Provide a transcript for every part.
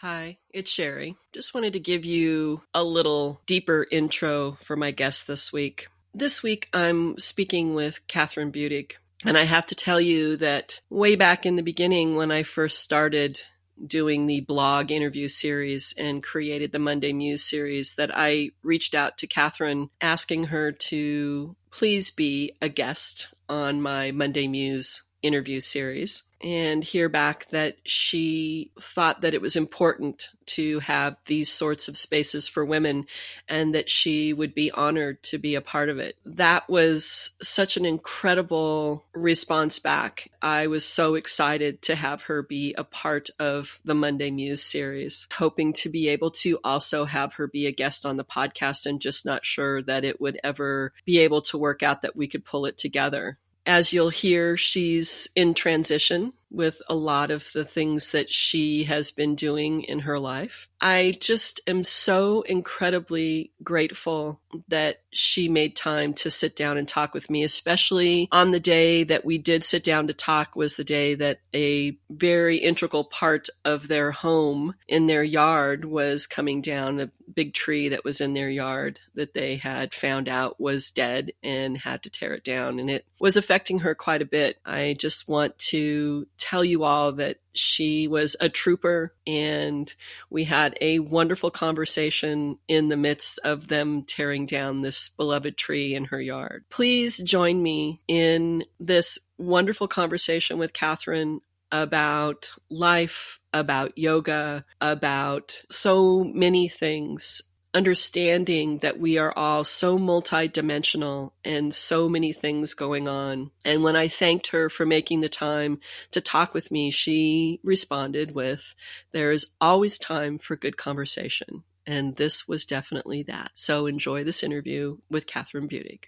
Hi, it's Sherry. Just wanted to give you a little deeper intro for my guest this week. This week, I'm speaking with Kathryn Budig. And I have to tell you that way back in the beginning, when I first started doing the blog interview series and created the Monday Muse series, that I reached out to Kathryn asking her to please be a guest on my Monday Muse interview series and hear back that she thought that it was important to have these sorts of spaces for women and that she would be honored to be a part of it. That was such an incredible response back. I was so excited to have her be a part of the Monday Muse series, hoping to be able to also have her be a guest on the podcast and just not sure that it would ever be able to work out that we could pull it together as you'll hear, she's in transition with a lot of the things that she has been doing in her life. I just am so incredibly grateful that she made time to sit down and talk with me, especially on the day that we did sit down to talk was the day that a very integral part of their home in their yard was coming down, a big tree that was in their yard that they had found out was dead and had to tear it down. And it was affecting her quite a bit. I just want to tell you all that she was a trooper and we had a wonderful conversation in the midst of them tearing down this beloved tree in her yard. Please join me in this wonderful conversation with Kathryn about life, about yoga, about so many things understanding that we are all so multidimensional and so many things going on. And when I thanked her for making the time to talk with me, she responded with, There is always time for good conversation. And this was definitely that. So enjoy this interview with Kathryn Budig.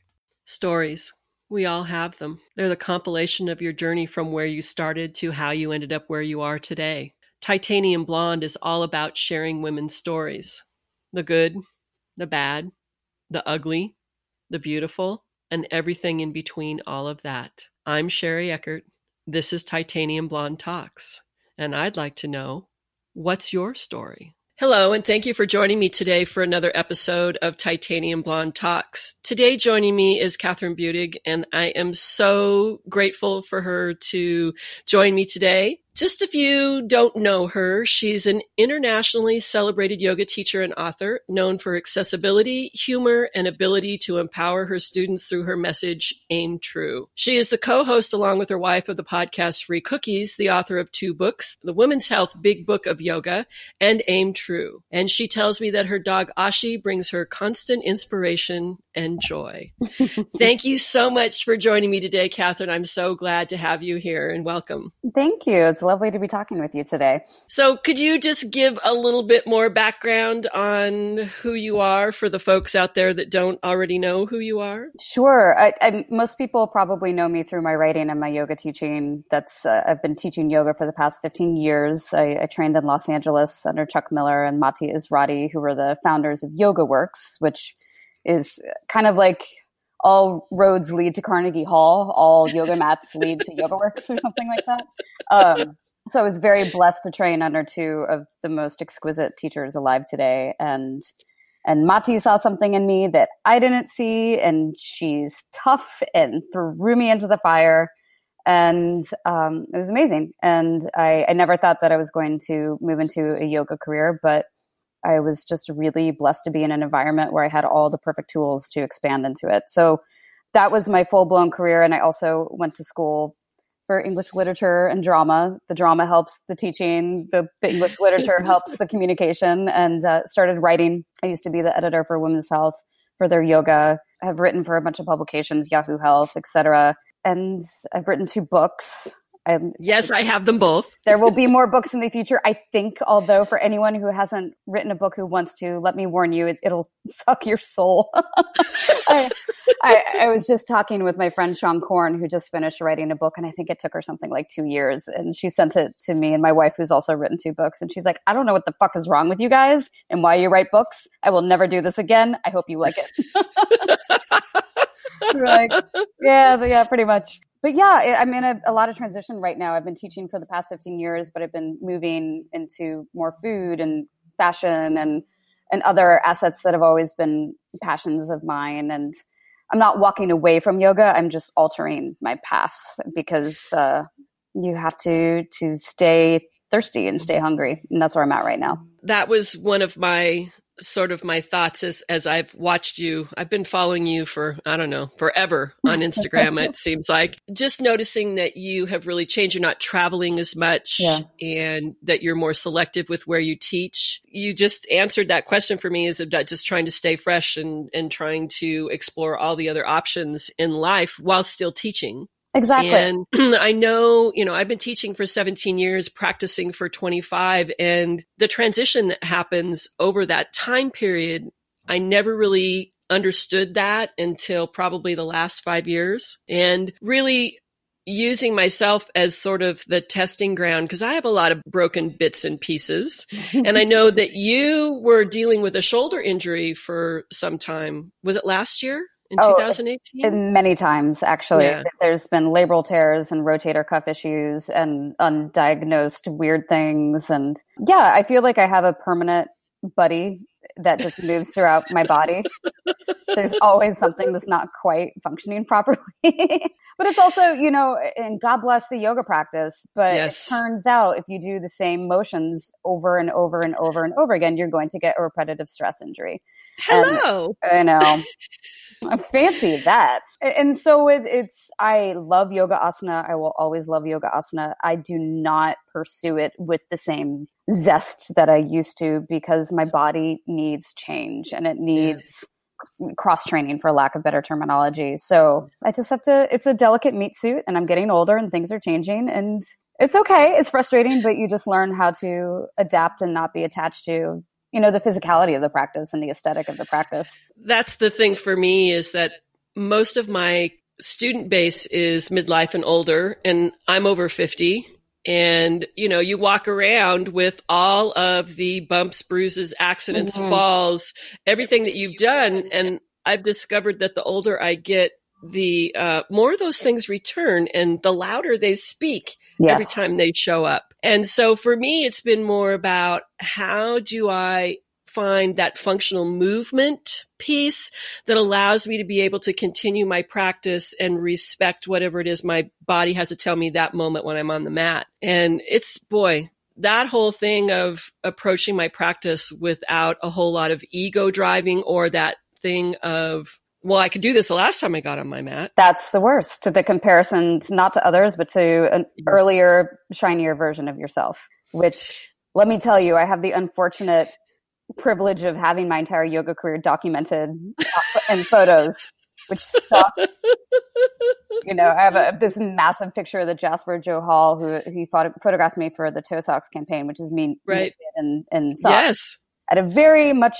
Stories. We all have them. They're the compilation of your journey from where you started to how you ended up where you are today. Titanium Blonde is all about sharing women's stories the good, the bad, the ugly, the beautiful, and everything in between all of that. I'm Sherry Eckert. This is Titanium Blonde Talks, and I'd like to know what's your story? Hello, and thank you for joining me today for another episode of Titanium Blonde Talks. Today, joining me is Kathryn Budig, and I am so grateful for her to join me today. Just if you don't know her, she's an internationally celebrated yoga teacher and author known for accessibility, humor, and ability to empower her students through her message, Aim True. She is the co-host along with her wife of the podcast Free Cookies, the author of two books, The Women's Health Big Book of Yoga and Aim True. And she tells me that her dog Ashi brings her constant inspiration and joy. Thank you so much for joining me today, Kathryn. I'm so glad to have you here and welcome. Thank you. It's lovely to be talking with you today. So, could you just give a little bit more background on who you are for the folks out there that don't already know who you are? Sure. I, I, most people probably know me through my writing and my yoga teaching. That's uh, I've been teaching yoga for the past 15 years. I, I, trained in Los Angeles under Chuck Miller and Maty Ezraty, who were the founders of Yoga Works, which is kind of like all roads lead to Carnegie Hall, all yoga mats lead to Yoga Works or something like that. Um, so I was very blessed to train under two of the most exquisite teachers alive today. And and Maty saw something in me that I didn't see, and she's tough and threw me into the fire. And um, it was amazing. And I, I never thought that I was going to move into a yoga career, but I was just really blessed to be in an environment where I had all the perfect tools to expand into it. So that was my full blown career. And I also went to school for English literature and drama. The drama helps the teaching, the, the English literature helps the communication, and uh, started writing. I used to be the editor for Women's Health for their yoga. I have written for a bunch of publications, Yahoo Health, etc. And I've written two books yes, I have them both. there will be more books in the future, I think. Although, for anyone who hasn't written a book who wants to, let me warn you, it, will suck your soul. I, I, I, was just talking with my friend Seane Corn, who just finished writing a book, and I think it took her something like two years. And she sent it to me and my wife, who's also written two books. And she's like, I don't know what the fuck is wrong with you guys and why you write books. I will never do this again. I hope you like it. like, yeah, yeah, pretty much. But yeah, I'm in a, a, lot of transition right now. I've been teaching for the past 15 years, but I've been moving into more food and fashion and and other assets that have always been passions of mine. And I'm not walking away from yoga. I'm just altering my path because uh, you have to to stay thirsty and stay hungry, and that's where I'm at right now. That was one of my sort of my thoughts as as I've watched you. I've been following you for I don't know forever on Instagram. it seems like just noticing that you have really changed. You're not traveling as much, yeah. and that you're more selective with where you teach. You just answered that question for me. Is about just trying to stay fresh and and trying to explore all the other options in life while still teaching. Exactly. And I know, you know, I've been teaching for 17 years, practicing for 25, and the transition that happens over that time period, I never really understood that until probably the last five years. And really using myself as sort of the testing ground because I have a lot of broken bits and pieces. and I know that you were dealing with a shoulder injury for some time. Was it last year? In oh, 2018? Many times, actually. Yeah. There's been labral tears and rotator cuff issues and undiagnosed weird things. And yeah, I feel like I have a permanent buddy that just moves throughout my body. There's always something that's not quite functioning properly. but it's also, you know, and God bless the yoga practice, but yes. it turns out if you do the same motions over and over and over and over again, you're going to get a repetitive stress injury. Hello. And, I know. I fancy that. And so it, it's, I love yoga asana. I will always love yoga asana. I do not pursue it with the same zest that I used to because my body needs change and it needs cross training for lack of better terminology. So mm-hmm. I just have to, it's a delicate meat suit and I'm getting older and things are changing and it's okay. It's frustrating, but you just learn how to adapt and not be attached to you know the physicality of the practice and the aesthetic of the practice that's the thing for me is that most of my student base is midlife and older and i'm over 50 and you know you walk around with all of the bumps bruises accidents mm-hmm. falls everything that you've done and i've discovered that the older i get the uh, more those things return and the louder they speak yes. every time they show up. And so for me, it's been more about how do I find that functional movement piece that allows me to be able to continue my practice and respect whatever it is my body has to tell me that moment when I'm on the mat. And it's, boy, that whole thing of approaching my practice without a whole lot of ego driving or that thing of well, I could do this the last time I got on my mat. That's the worst. To the comparisons, not to others, but to an mm-hmm. earlier, shinier version of yourself, which let me tell you, I have the unfortunate privilege of having my entire yoga career documented uh, in photos, which sucks. you know, I have a, this massive picture of the Jasper Johal who he photographed me for the ToeSox campaign, which is me right. in, in socks. Yes. At a very much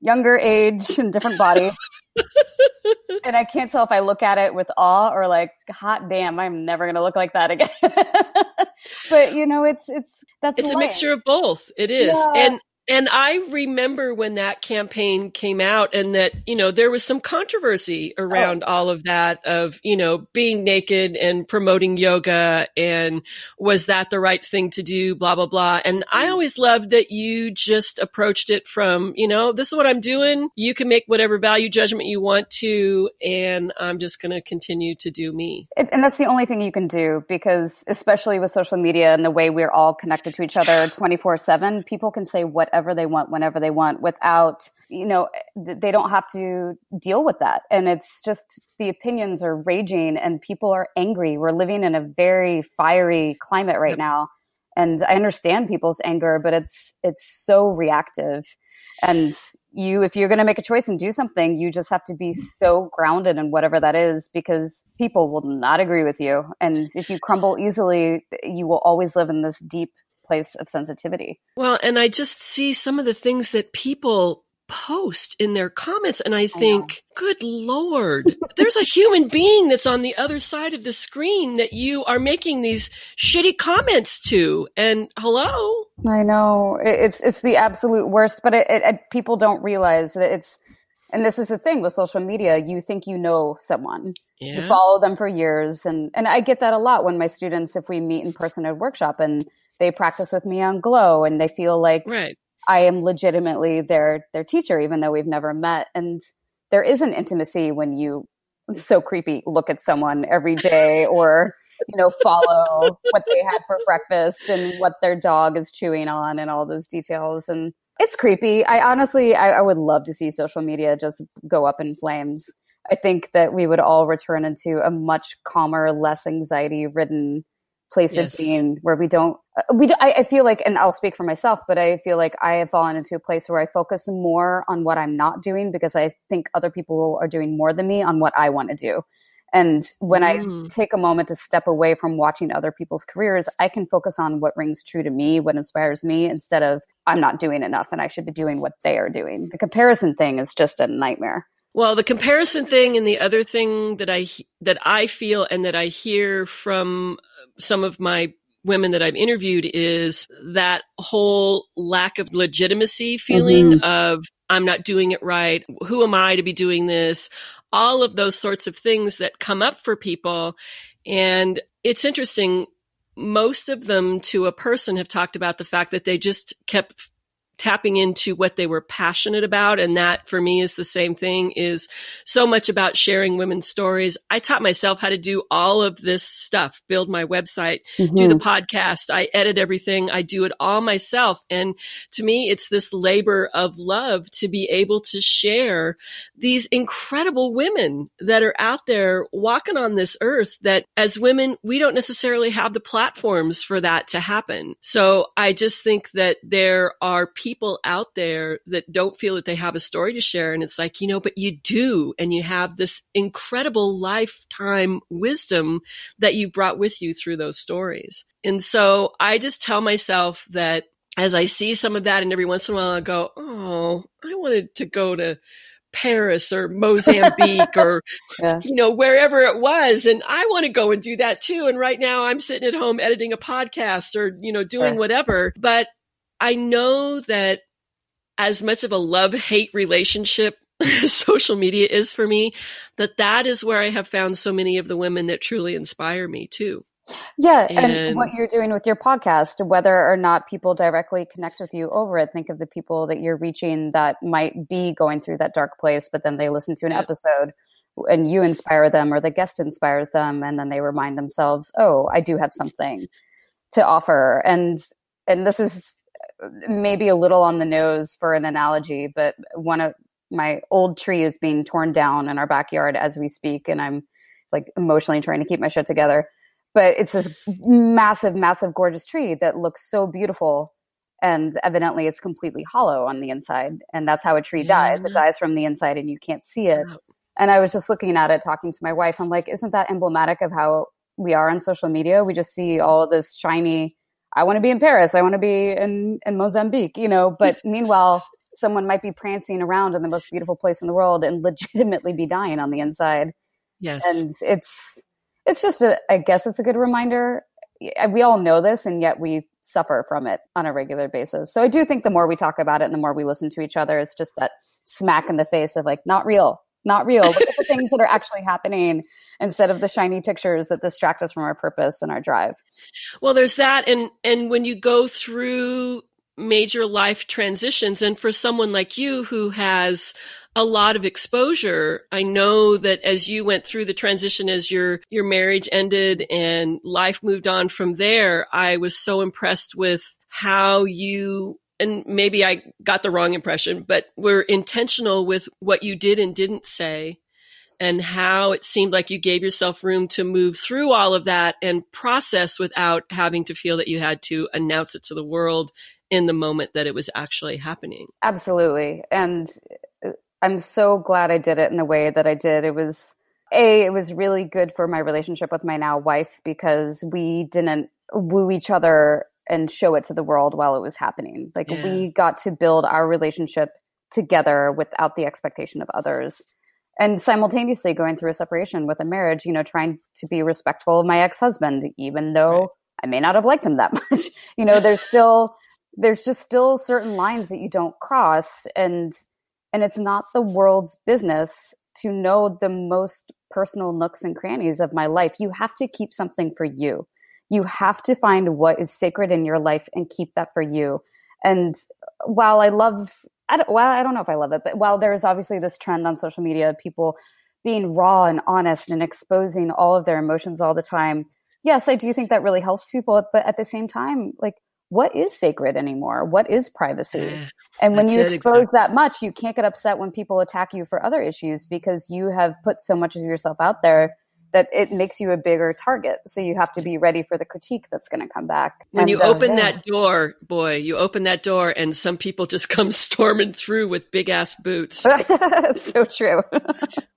younger age and different body. and I can't tell if I look at it with awe or like, hot damn, I'm never going to look like that again. but you know, it's, it's, that's, it's a mixture of both. It is. Yeah. And, and I remember when that campaign came out and that, you know, there was some controversy around oh. all of that of, you know, being naked and promoting yoga and was that the right thing to do, blah, blah, blah. And I mm. always loved that you just approached it from, you know, this is what I'm doing. You can make whatever value judgment you want to. And I'm just going to continue to do me. And that's the only thing you can do because especially with social media and the way we're all connected to each other 24 seven, people can say what whatever they want whenever they want without you know they don't have to deal with that. And it's just the opinions are raging and people are angry. We're living in a very fiery climate right yep. now. And i understand people's anger but it's it's so reactive. And you if you're going to make a choice and do something you just have to be mm-hmm. so grounded in whatever that is because people will not agree with you. And if you crumble easily you will always live in this deep place of sensitivity. Well, and I just see some of the things that people post in their comments and I think, I good lord, there's a human being that's on the other side of the screen that you are making these shitty comments to. And hello. I know it's, it's the absolute worst, but it, it, it, people don't realize that it's, and this is the thing with social media you think you know someone Yeah. you follow them for years and and i get that a lot when my students if we meet in person at a workshop and they practice with me on Glo and they feel like Right. i am legitimately their their teacher even though we've never met. And there is an intimacy when you so creepy look at someone every day or you know follow what they had for breakfast and what their dog is chewing on and all those details. And it's creepy. I honestly I, I would love to see social media just go up in flames. I think that we would all return into a much calmer less anxiety ridden place Yes. of being where we don't uh, we do, I, I feel like and i'll speak for myself but i feel like i have fallen into a place where i focus more on what i'm not doing because i think other people are doing more than me on what i want to do and when Mm. i take a moment to step away from watching other people's careers i can focus on what rings true to me what inspires me instead of i'm not doing enough and i should be doing what they are doing the comparison thing is just a nightmare Well, the comparison thing and the other thing that I that I feel and that I hear from some of my women that I've interviewed is that whole lack of legitimacy feeling mm-hmm. of I'm not doing it right. Who am I to be doing this? All of those sorts of things that come up for people. And it's interesting. Most of them to a person have talked about the fact that they just kept tapping into what they were passionate about. And that for me is the same thing is so much about sharing women's stories. I taught myself how to do all of this stuff build my website do the mm-hmm. podcast. I edit everything. I do it all myself. And to me it's this labor of love to be able to share these incredible women that are out there walking on this earth that as women we don't necessarily have the platforms for that to happen. So i just think that there are people out there that don't feel that they have a story to share and it's like you know but you do and you have this incredible lifetime wisdom that you brought with you through those stories and so i just tell myself that as I see some of that, and every once in a while I go, oh, I wanted to go to Paris or Mozambique or, Yeah. you know, wherever it was. And I want to go and do that too. And right now I'm sitting at home editing a podcast or, you know, doing Sure. whatever. But I know that as much of a love hate relationship as social media is for me, that that is where I have found so many of the women that truly inspire me too. Yeah, and, And- what you're doing with your podcast, whether or not people directly connect with you over it, think of the people that you're reaching that might be going through that dark place, but then they listen to an Yeah. episode and you inspire them or the guest inspires them and then they remind themselves, "Oh, I do have something to offer." And and this is maybe a little on the nose for an analogy, but one of my old tree is being torn down in our backyard as we speak and I'm like emotionally trying to keep my shit together but it's this massive, massive, gorgeous tree that looks so beautiful. And evidently, it's completely hollow on the inside. And that's how a tree dies. It mm-hmm. dies from the inside and you can't see it. And I was just looking at it, talking to my wife. I'm like, isn't that emblematic of how we are on social media? We just see all this shiny, I want to be in Paris, I want to be in, in Mozambique, you know, but meanwhile, someone might be prancing around in the most beautiful place in the world and legitimately be dying on the inside. Yes. and it's it's just a i guess it's a good reminder. We all know this and yet we suffer from it on a regular basis. So i do think the more we talk about it and the more we listen to each other it's just that smack in the face of like not real not real look at the things that are actually happening instead of the shiny pictures that distract us from our purpose and our drive Well, there's that, and and when you go through major life transitions, and for someone like you who has a lot of exposure, I know that as you went through the transition, as your your marriage ended and life moved on from there, I was so impressed with how you. And maybe I got the wrong impression, but were intentional with what you did and didn't say and how it seemed like you gave yourself room to move through all of that and process without having to feel that you had to announce it to the world in the moment that it was actually happening. Absolutely. And uh, I'm so glad I did it in the way that I did. It was a it was really good for my relationship with my now wife because we didn't woo each other and show it to the world while it was happening. Like Yeah. we got to build our relationship together without the expectation of others. And simultaneously going through a separation with a marriage, you know, trying to be respectful of my ex-husband even though Right. I may not have liked him that much. you know, there's still there's just still certain lines that you don't cross and And it's not the world's business to know the most personal nooks and crannies of my life. You have to keep something for you. You have to find what is sacred in your life and keep that for you. And while I love, I don't, well, I don't know if I love it, but while there's obviously this trend on social media, of people being raw and honest and exposing all of their emotions all the time. Yes, I do think that really helps people. But at the same time, like, what is sacred anymore? What is privacy? Yeah, and when you expose exactly. that much, you can't get upset when people attack you for other issues because you have put so much of yourself out there that it makes you a bigger target. So you have to be ready for the critique that's going to come back. When you open yeah. that door, boy, you open that door and some people just come storming through with big ass boots. so true.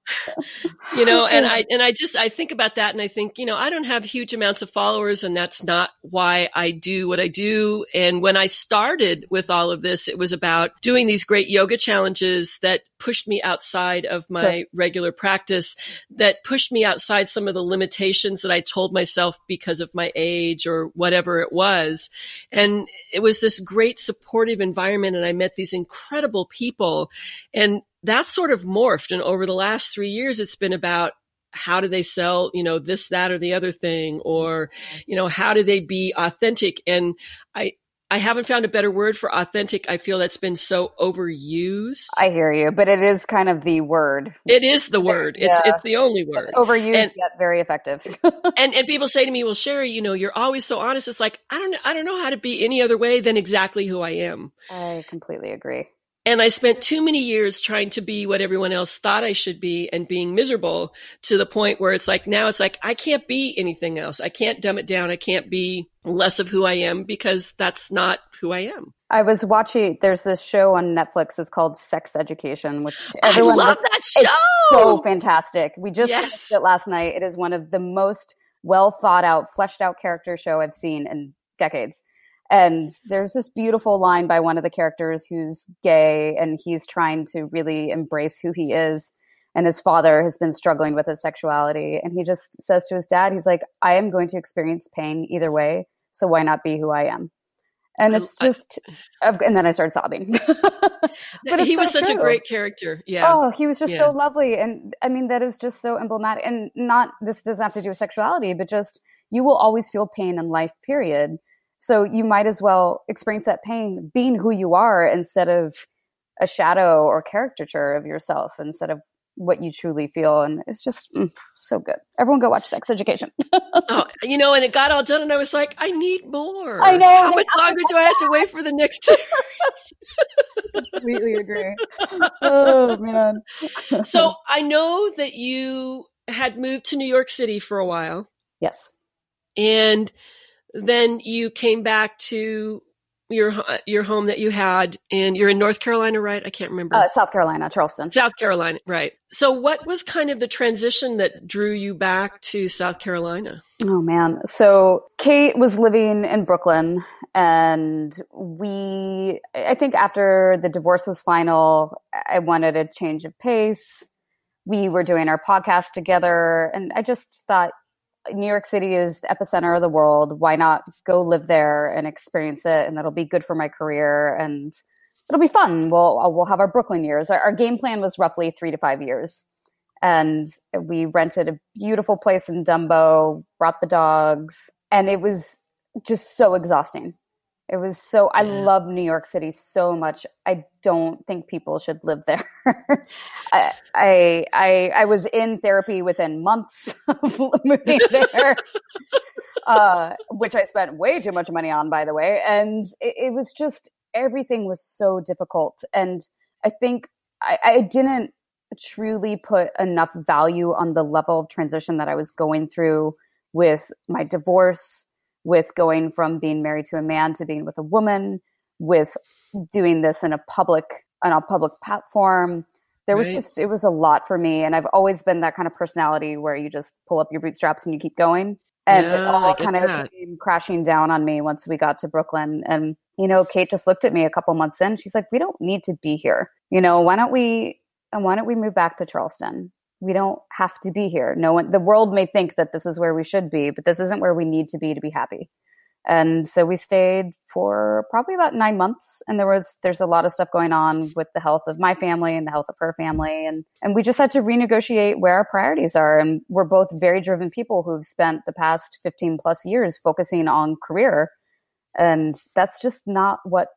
you know, and I and I just I think about that and I think, you know, I don't have huge amounts of followers and that's not why I do what I do. And when I started with all of this, it was about doing these great yoga challenges that pushed me outside of my sure. regular practice, that pushed me outside some of the limitations that I told myself because of my age or whatever it was. And it was this great supportive environment and I met these incredible people and that's sort of morphed. And over the last three years, it's been about how do they sell, you know, this, that, or the other thing, or, you know, how do they be authentic? And I, I haven't found a better word for authentic. I feel that's been so overused. I hear you, but it is kind of the word. It is the word. Yeah. It's it's the only word. It's overused and, yet very effective. and and people say to me, "Well, Sherry, you know, you're always so honest." It's like I don't I don't know how to be any other way than exactly who I am. I completely agree. And I spent too many years trying to be what everyone else thought I should be and being miserable to the point where it's like, now it's like, I can't be anything else. I can't dumb it down. I can't be less of who I am because that's not who I am. I was watching, there's this show on Netflix. It's called Sex Education, which everyone I love that show. so fantastic. We just yes. watched it last night. It is one of the most well thought out, fleshed out character show I've seen in decades. And there's this beautiful line by one of the characters who's gay and he's trying to really embrace who he is. And his father has been struggling with his sexuality. And he just says to his dad, he's like, I am going to experience pain either way. So why not be who I am? And it's just, I, and then I started sobbing. but he was so such true. a great character. Yeah. Oh, he was just yeah. so lovely. And I mean, that is just so emblematic. And not, this doesn't have to do with sexuality, but just you will always feel pain in life, period. So you might as well experience that pain being who you are instead of a shadow or caricature of yourself instead of what you truly feel. And it's just mm, so good. Everyone go watch Sex Education. oh, you know, and it got all done, and I was like, I need more. I know. How much longer do I have to wait for the next? Completely agree. Oh man. so I know that you had moved to New York City for a while. Yes. And then you came back to your your home that you had and you're in North Carolina, right? I can't remember. Uh, South Carolina, Charleston. South Carolina, right. So what was kind of the transition that drew you back to South Carolina? Oh man. So Kate was living in Brooklyn and we I think after the divorce was final, I wanted a change of pace. We were doing our podcast together and I just thought New York City is the epicenter of the world. Why not go live there and experience it? And that'll be good for my career and it'll be fun. We'll, uh, we'll have our Brooklyn years. Our, our game plan was roughly three to five years. And we rented a beautiful place in Dumbo, brought the dogs, and it was just so exhausting. It was so I love New York City so much. I don't think people should live there. I, I, I I was in therapy within months of moving there. uh, which I spent way too much money on, by the way. And it, it was just everything was so difficult. And I think I, I didn't truly put enough value on the level of transition that I was going through with my divorce with going from being married to a man to being with a woman, with doing this in a public on a public platform. There was right. just it was a lot for me, and I've always been that kind of personality where you just pull up your bootstraps and you keep going. And yeah, it all kind of came crashing down on me once we got to Brooklyn. And you know, Kate just looked at me a couple months in. She's like, "We don't need to be here. You know, why don't we? And why don't we move back to Charleston? We don't have to be here. No one, the world may think that this is where we should be, but this isn't where we need to be to be happy. And so we stayed for probably about nine months. And there was, there's a lot of stuff going on with the health of my family and the health of her family. And, and we just had to renegotiate where our priorities are. And we're both very driven people who've spent the past 15 plus years focusing on career. And that's just not what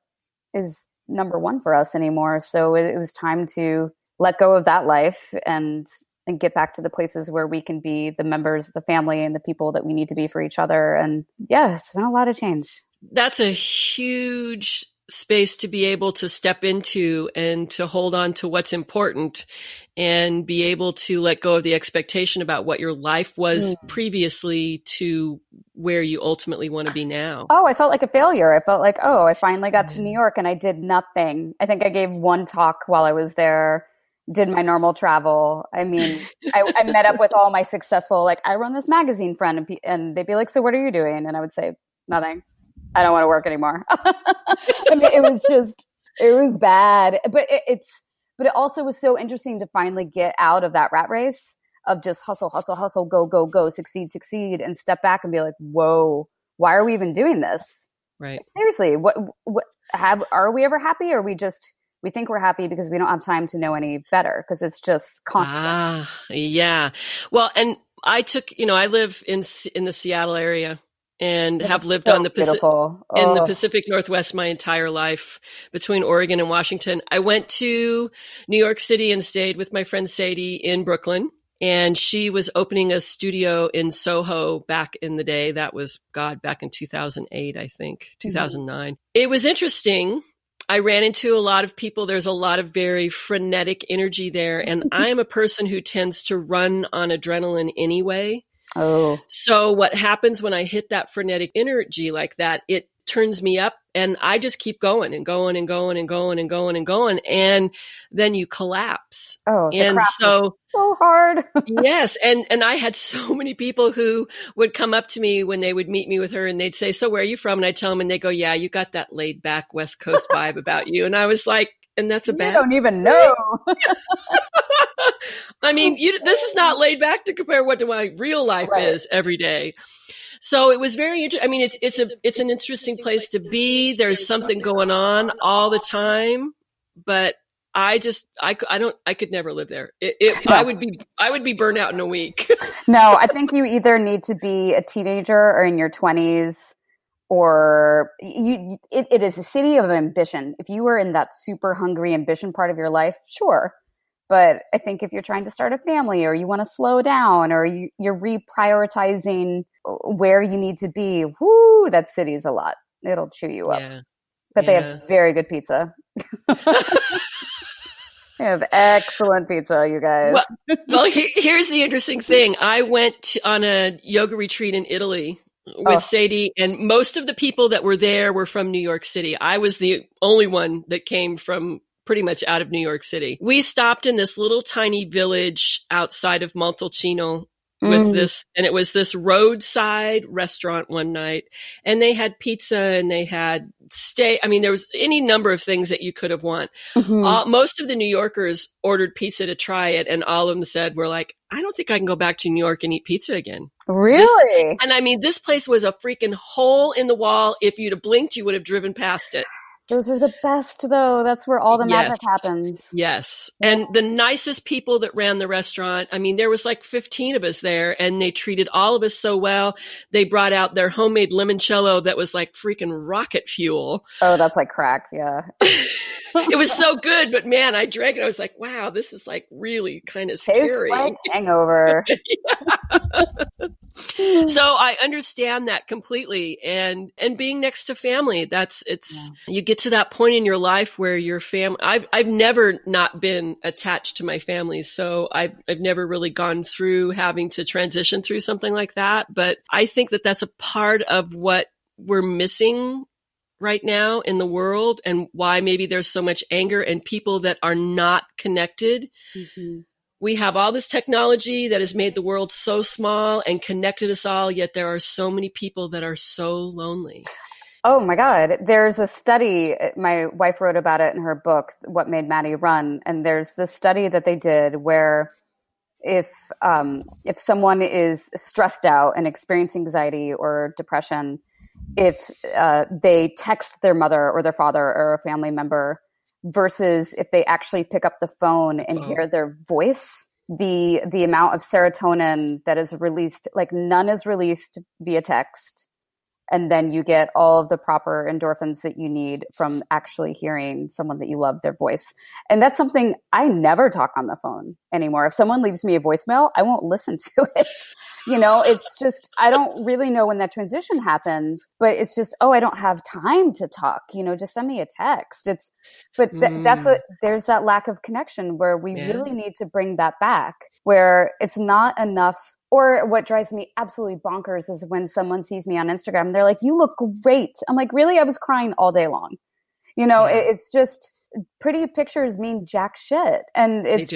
is number one for us anymore. So it, it was time to let go of that life and and get back to the places where we can be the members of the family and the people that we need to be for each other. And yeah, it's been a lot of change. That's a huge space to be able to step into and to hold on to what's important and be able to let go of the expectation about what your life was mm. previously to where you ultimately want to be now. Oh, I felt like a failure. I felt like, oh, I finally got to New York and I did nothing. I think I gave one talk while I was there did my normal travel. I mean, I, I, met up with all my successful, like, I run this magazine friend, and, and, they'd be like, So, what are you doing? And I would say, Nothing. I don't want to work anymore. I mean, it was just, it was bad. But it, it's, but it also was so interesting to finally get out of that rat race of just hustle, hustle, hustle, go, go, go, succeed, succeed, and step back and be like, Whoa, why are we even doing this? Right. Seriously, what, what, have, are we ever happy? Or are we just, we think we're happy because we don't have time to know any better because it's just constant. Ah, yeah. Well, and I took, you know, I live in in the Seattle area and have lived so on the Pacific oh. in the Pacific Northwest my entire life between Oregon and Washington. I went to New York City and stayed with my friend Sadie in Brooklyn and she was opening a studio in Soho back in the day. That was God back in 2008, I think, 2009. Mm-hmm. It was interesting I ran into a lot of people. There's a lot of very frenetic energy there. And I'm a person who tends to run on adrenaline anyway. Oh. So what happens when I hit that frenetic energy like that, it turns me up and I just keep going and going and going and going and going and going. And then you collapse. Oh, and so, so hard. yes. And, and I had so many people who would come up to me when they would meet me with her and they'd say, so where are you from? And I tell them and they go, yeah, you got that laid back West Coast vibe about you. And I was like, and that's a bad. You don't even know. I mean, you, this is not laid back to compare what to my real life right. is every day. So it was very interesting. I mean, it's it's a it's an interesting place to be. There's something going on all the time, but I just I, I don't I could never live there. It, it, no. Oh. I would be I would be burned out in a week. no, I think you either need to be a teenager or in your 20s or you it, it is a city of ambition. If you were in that super hungry ambition part of your life, sure. But I think if you're trying to start a family or you want to slow down or you, you're reprioritizing uh, where you need to be, whoo, that city is a lot. It'll chew you up. Yeah. But yeah. they have very good pizza. They have excellent pizza, you guys. Well, well he, here's the interesting thing. I went on a yoga retreat in Italy with oh. Sadie, and most of the people that were there were from New York City. I was the only one that came from pretty much out of New York City. We stopped in this little tiny village outside of Montalcino with mm. this and it was this roadside restaurant one night and they had pizza and they had stay i mean there was any number of things that you could have want mm-hmm. uh, most of the new yorkers ordered pizza to try it and all of them said we're like i don't think i can go back to new york and eat pizza again really this, and i mean this place was a freaking hole in the wall if you'd have blinked you would have driven past it those are the best, though. That's where all the yes. magic happens. Yes. And the nicest people that ran the restaurant. I mean, there was like 15 of us there and they treated all of us so well. They brought out their homemade limoncello that was like freaking rocket fuel. Oh, that's like crack. Yeah. it was so good, but man, I drank it. I was like, wow, this is like really kind of scary. Like hangover. so I understand that completely. And, and being next to family, that's, it's, yeah. you get to that point in your life where your family, I've, I've never not been attached to my family. So I've, I've never really gone through having to transition through something like that. But I think that that's a part of what we're missing right now in the world and why maybe there's so much anger and people that are not connected. Mm-hmm we have all this technology that has made the world so small and connected us all, yet there are so many people that are so lonely. Oh my God. There's a study, my wife wrote about it in her book, What Made Maddy Run. And there's this study that they did where if um, if someone is stressed out and experiencing anxiety or depression, if uh, they text their mother or their father or a family member versus if they actually pick up the phone and hear their voice the the amount of serotonin that is released like none is released via text. And then you get all of the proper endorphins that you need from actually hearing someone that you love their voice. And that's something i never talk on the phone anymore. If someone leaves me a voicemail i won't listen to it you know it's just i don't really know when that transition happened but it's just oh i don't have time to talk you know just send me a text it's but th- mm. that's what there's that lack of connection where we yeah. really need to bring that back where it's not enough or what drives me absolutely bonkers is when someone sees me on instagram they're like you look great i'm like really i was crying all day long you know yeah. it, it's just pretty pictures mean jack shit and it's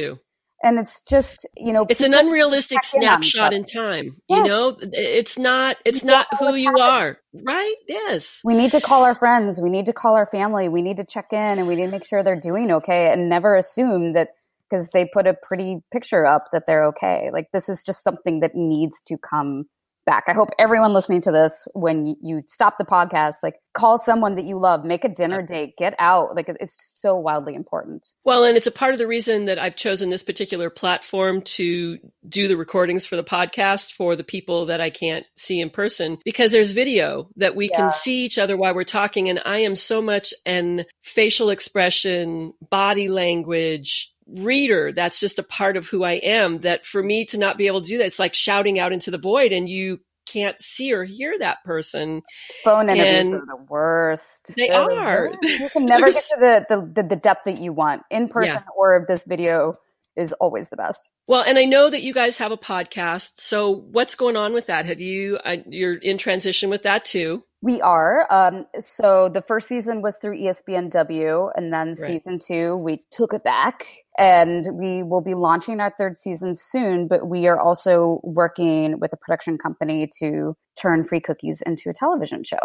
and it's just you know it's an unrealistic snapshot in time yes. you know it's not it's not who you are right? Yes. We need to call our friends. We need to call our family. We need to check in and we need to make sure they're doing okay and never assume that because they put a pretty picture up that they're okay. Like this is just something that needs to come back. I hope everyone listening to this, when you stop the podcast, like call someone that you love, make a dinner date, get out. Like it's so wildly important. Well, and it's a part of the reason that I've chosen this particular platform to do the recordings for the podcast for the people that I can't see in person because there's video that we yeah. can see each other while we're talking. And I am so much an facial expression, body language, reader that's just a part of who i am that for me to not be able to do that it's like shouting out into the void and you can't see or hear that person phone interviews and are the worst they They're are the worst. you can never get to the, the, the depth that you want in person yeah. or this video is always the best. Well, and I know that you guys have a podcast. So what's going on with that? Have you, uh, you're in transition with that too? We are. Um, so the first season was through ESPNW, and then right. season two, we took it back and we will be launching our third season soon. But we are also working with a production company to turn free cookies into a television show.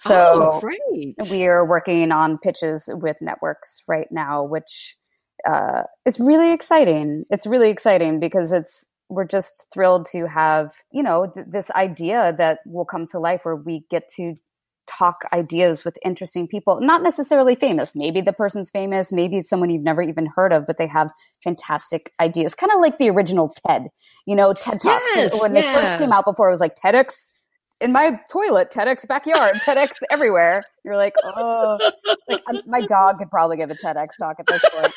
So oh, we are working on pitches with networks right now, which uh, it's really exciting. It's really exciting because it's we're just thrilled to have you know th- this idea that will come to life where we get to talk ideas with interesting people not necessarily famous maybe the person's famous maybe it's someone you've never even heard of but they have fantastic ideas kind of like the original ted you know ted talks yes, when yeah. they first came out before it was like tedx in my toilet, TEDx backyard, TEDx everywhere. You're like, oh, like um, my dog could probably give a TEDx talk at this point.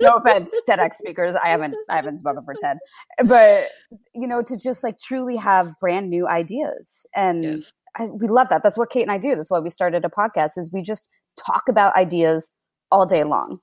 No offense, TEDx speakers. I haven't, I haven't spoken for TED, but you know, to just like truly have brand new ideas, and yes. I, we love that. That's what Kate and I do. That's why we started a podcast. Is we just talk about ideas all day long.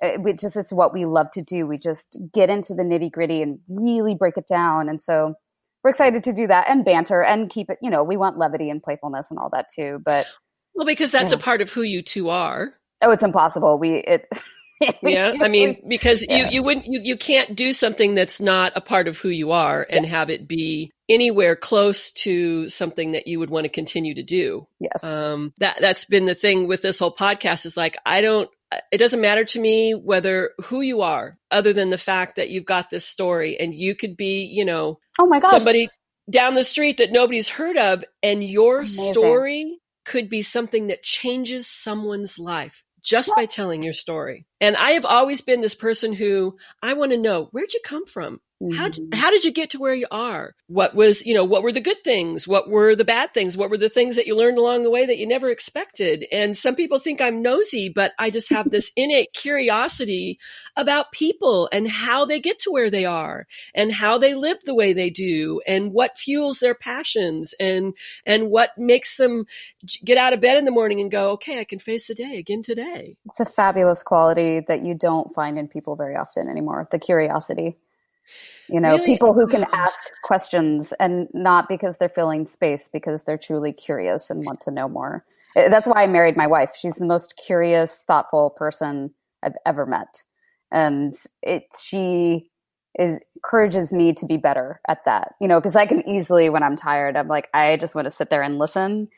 It, we just, it's what we love to do. We just get into the nitty gritty and really break it down. And so we're excited to do that and banter and keep it, you know, we want levity and playfulness and all that too. But well, because that's yeah. a part of who you two are. Oh, it's impossible. We, it, yeah i mean because yeah. you you wouldn't you, you can't do something that's not a part of who you are and yeah. have it be anywhere close to something that you would want to continue to do yes um that that's been the thing with this whole podcast is like i don't it doesn't matter to me whether who you are other than the fact that you've got this story and you could be you know oh my gosh somebody down the street that nobody's heard of and your Amazing. story could be something that changes someone's life just yes. by telling your story. And I have always been this person who I want to know where'd you come from? Mm-hmm. How how did you get to where you are? What was, you know, what were the good things? What were the bad things? What were the things that you learned along the way that you never expected? And some people think I'm nosy, but I just have this innate curiosity about people and how they get to where they are and how they live the way they do and what fuels their passions and, and what makes them get out of bed in the morning and go, okay, I can face the day again today. It's a fabulous quality that you don't find in people very often anymore. The curiosity you know really? people who can ask questions and not because they're filling space because they're truly curious and want to know more. Eh, that's why i married my wife. She's the most curious thoughtful person i've ever met. And it she is encourages me to be better at that. You know because i can easily when i'm tired i'm like i just want to sit there and listen.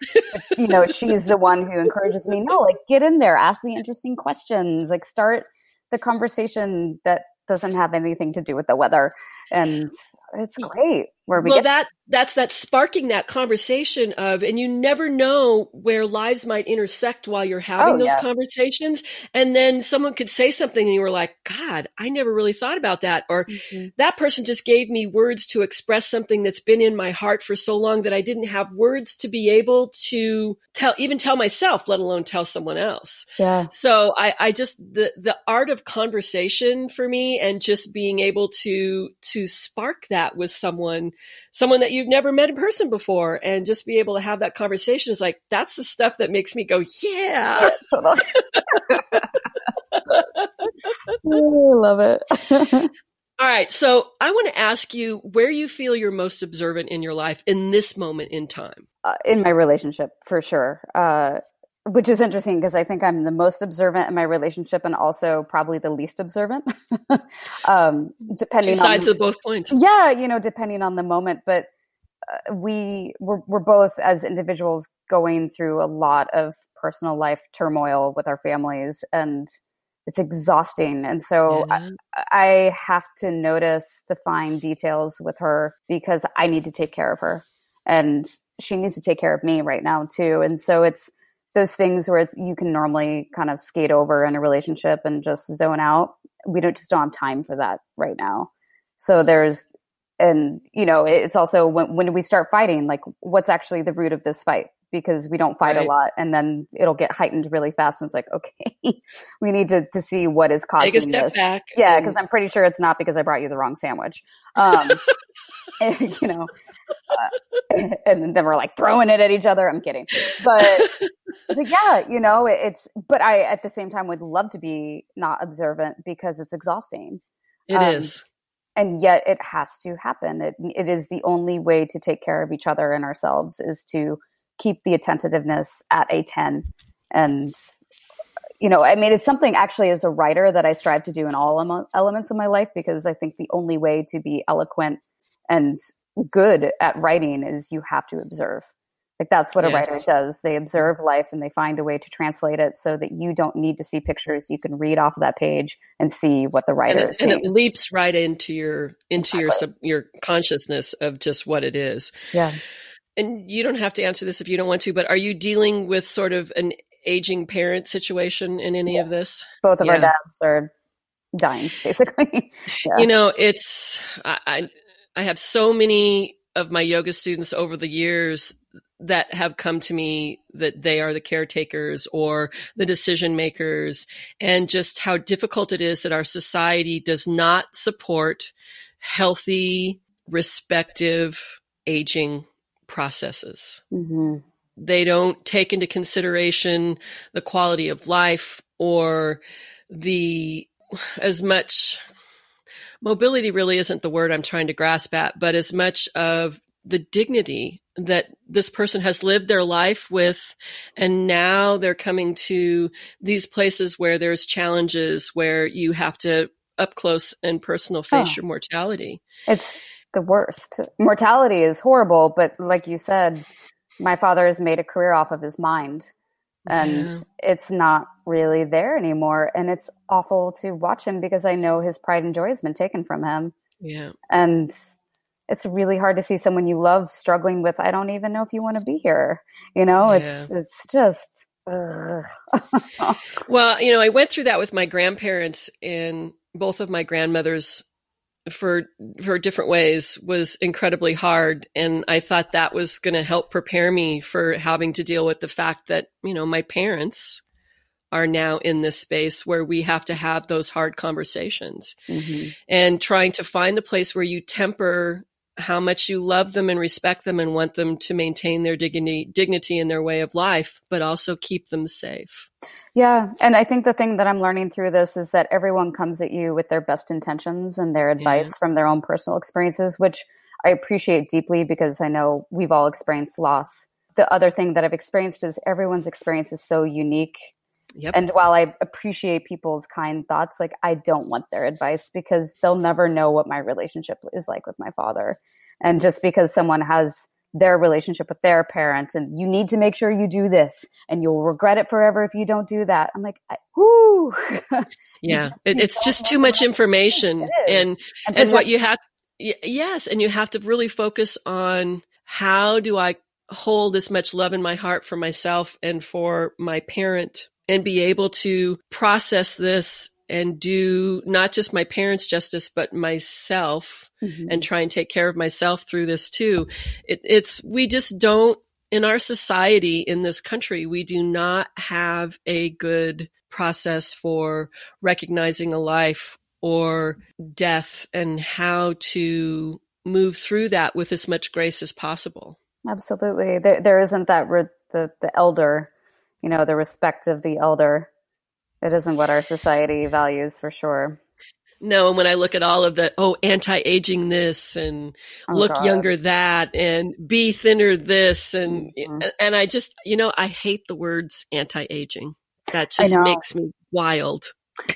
You know she's the one who encourages me no like get in there ask the interesting questions like start the conversation that doesn't have anything to do with the weather and it's great where we well get that that's that sparking that conversation of and you never know where lives might intersect while you're having Oh, those yeah. conversations and then someone could say something and you were like god i never really thought about that or Mhm. that person just gave me words to express something that's been in my heart for so long that i didn't have words to be able to tell even tell myself let alone tell someone else yeah so I, I just the the art of conversation for me and just being able to to spark that with someone someone that you've never met in person before and just be able to have that conversation is like that's the stuff that makes me go yeah. I love it. all right so i want to ask you where you feel you're most observant in your life in this moment in time uh, in my relationship for sure uh, which is interesting because i think i'm the most observant in my relationship and also probably the least observant um, two depending sides on of both coins yeah you know depending on the moment but uh, we we're, we're both as individuals going through a lot of personal life turmoil with our families and it's exhausting and so Yeah. I have to notice the fine details with her because I need to take care of her and she needs to take care of me right now too. And so it's those things where it's, you can normally kind of skate over in a relationship and just zone out. We don't just don't have time for that right now. So there's, and you know, it's also when, when do we start fighting? Like what's actually the root of this fight? Because we don't fight Right. a lot and then it'll get heightened really fast. And it's like, okay, we need to, to see what is causing take a step this. back Yeah, and- because I'm pretty sure it's not because I brought you the wrong sandwich. Um, you know, uh, and then we're like throwing it at each other. I'm kidding, but, but yeah, you know, it- it's. But I at the same time would love to be not observant because it's exhausting, It is. um, and yet it has to happen. It it is the only way to take care of each other and ourselves is to keep the attentiveness at a ten and you know, I mean, it's something actually as a writer that I strive to do in all elements of my life because I think the only way to be eloquent and good at writing is you have to observe. Like that's what a writer does. They observe life and they find a way to translate it so that you don't need to see pictures. You can read off of that page and see what the and writer it, is and it leaps right into your into your Exactly. sub, your consciousness of just what it is yeah. and you don't have to answer this if you don't want to but are you dealing with sort of an aging parent situation in any of this Both of Yeah. our dads are dying, basically. Yeah. you know it's I, I i have so many of my yoga students over the years that have come to me that they are the caretakers or the decision makers and just how difficult it is that our society does not support healthy respective aging processes Mhm. they don't take into consideration the quality of life or the as much mobility really isn't the word I'm trying to grasp at, but as much of the dignity that this person has lived their life with and now they're coming to these places where there's challenges where you have to up close and personal face Huh. your mortality. It's the worst. Mortality is horrible, but like you said, my father has made a career off of his mind and Yeah. it's not really there anymore. And it's awful to watch him because I know his pride and joy has been taken from him. Yeah. And it's really hard to see someone you love struggling with, I don't even know if you want to be here. You know, it's, it's just. Well, you know, I went through that with my grandparents and both of my grandmothers for for different ways was incredibly hard and I thought that was going to help prepare me for having to deal with the fact that, you know, my parents are now in this space where we have to have those hard conversations Mhm. and trying to find the place where you temper how much you love them and respect them and want them to maintain their dignity dignity in their way of life but also keep them safe. Yeah. And I think the thing that I'm learning through this is that everyone comes at you with their best intentions and their advice from their own personal experiences, which I appreciate deeply because I know we've all experienced loss. The other thing that I've experienced is everyone's experience is so unique. Yep. And while I appreciate people's kind thoughts, like I don't want their advice because they'll never know what my relationship is like with my father. And just because someone has their relationship with their parents and you need to make sure you do this and you'll regret it forever if you don't do that. I'm like, whoo. Yeah, just it, it's just too much information, and And and what you have yes. And you have to really focus on how do I hold as much love in my heart for myself and for my parent and be able to process this and do not just my parents justice, but myself mm-hmm. and try and take care of myself through this too. It, it's, we just don't, in our society, in this country, we do not have a good process for recognizing a life or death and how to move through that with as much grace as possible. Absolutely. There, there isn't that re- the, the elder, you know, the respect of the elder. It isn't what our society values for sure. No, and when I look at all of the oh anti-aging this and oh, look God. younger that and be thinner this and mm-hmm. and I just you know I hate the words anti-aging. That just makes me wild.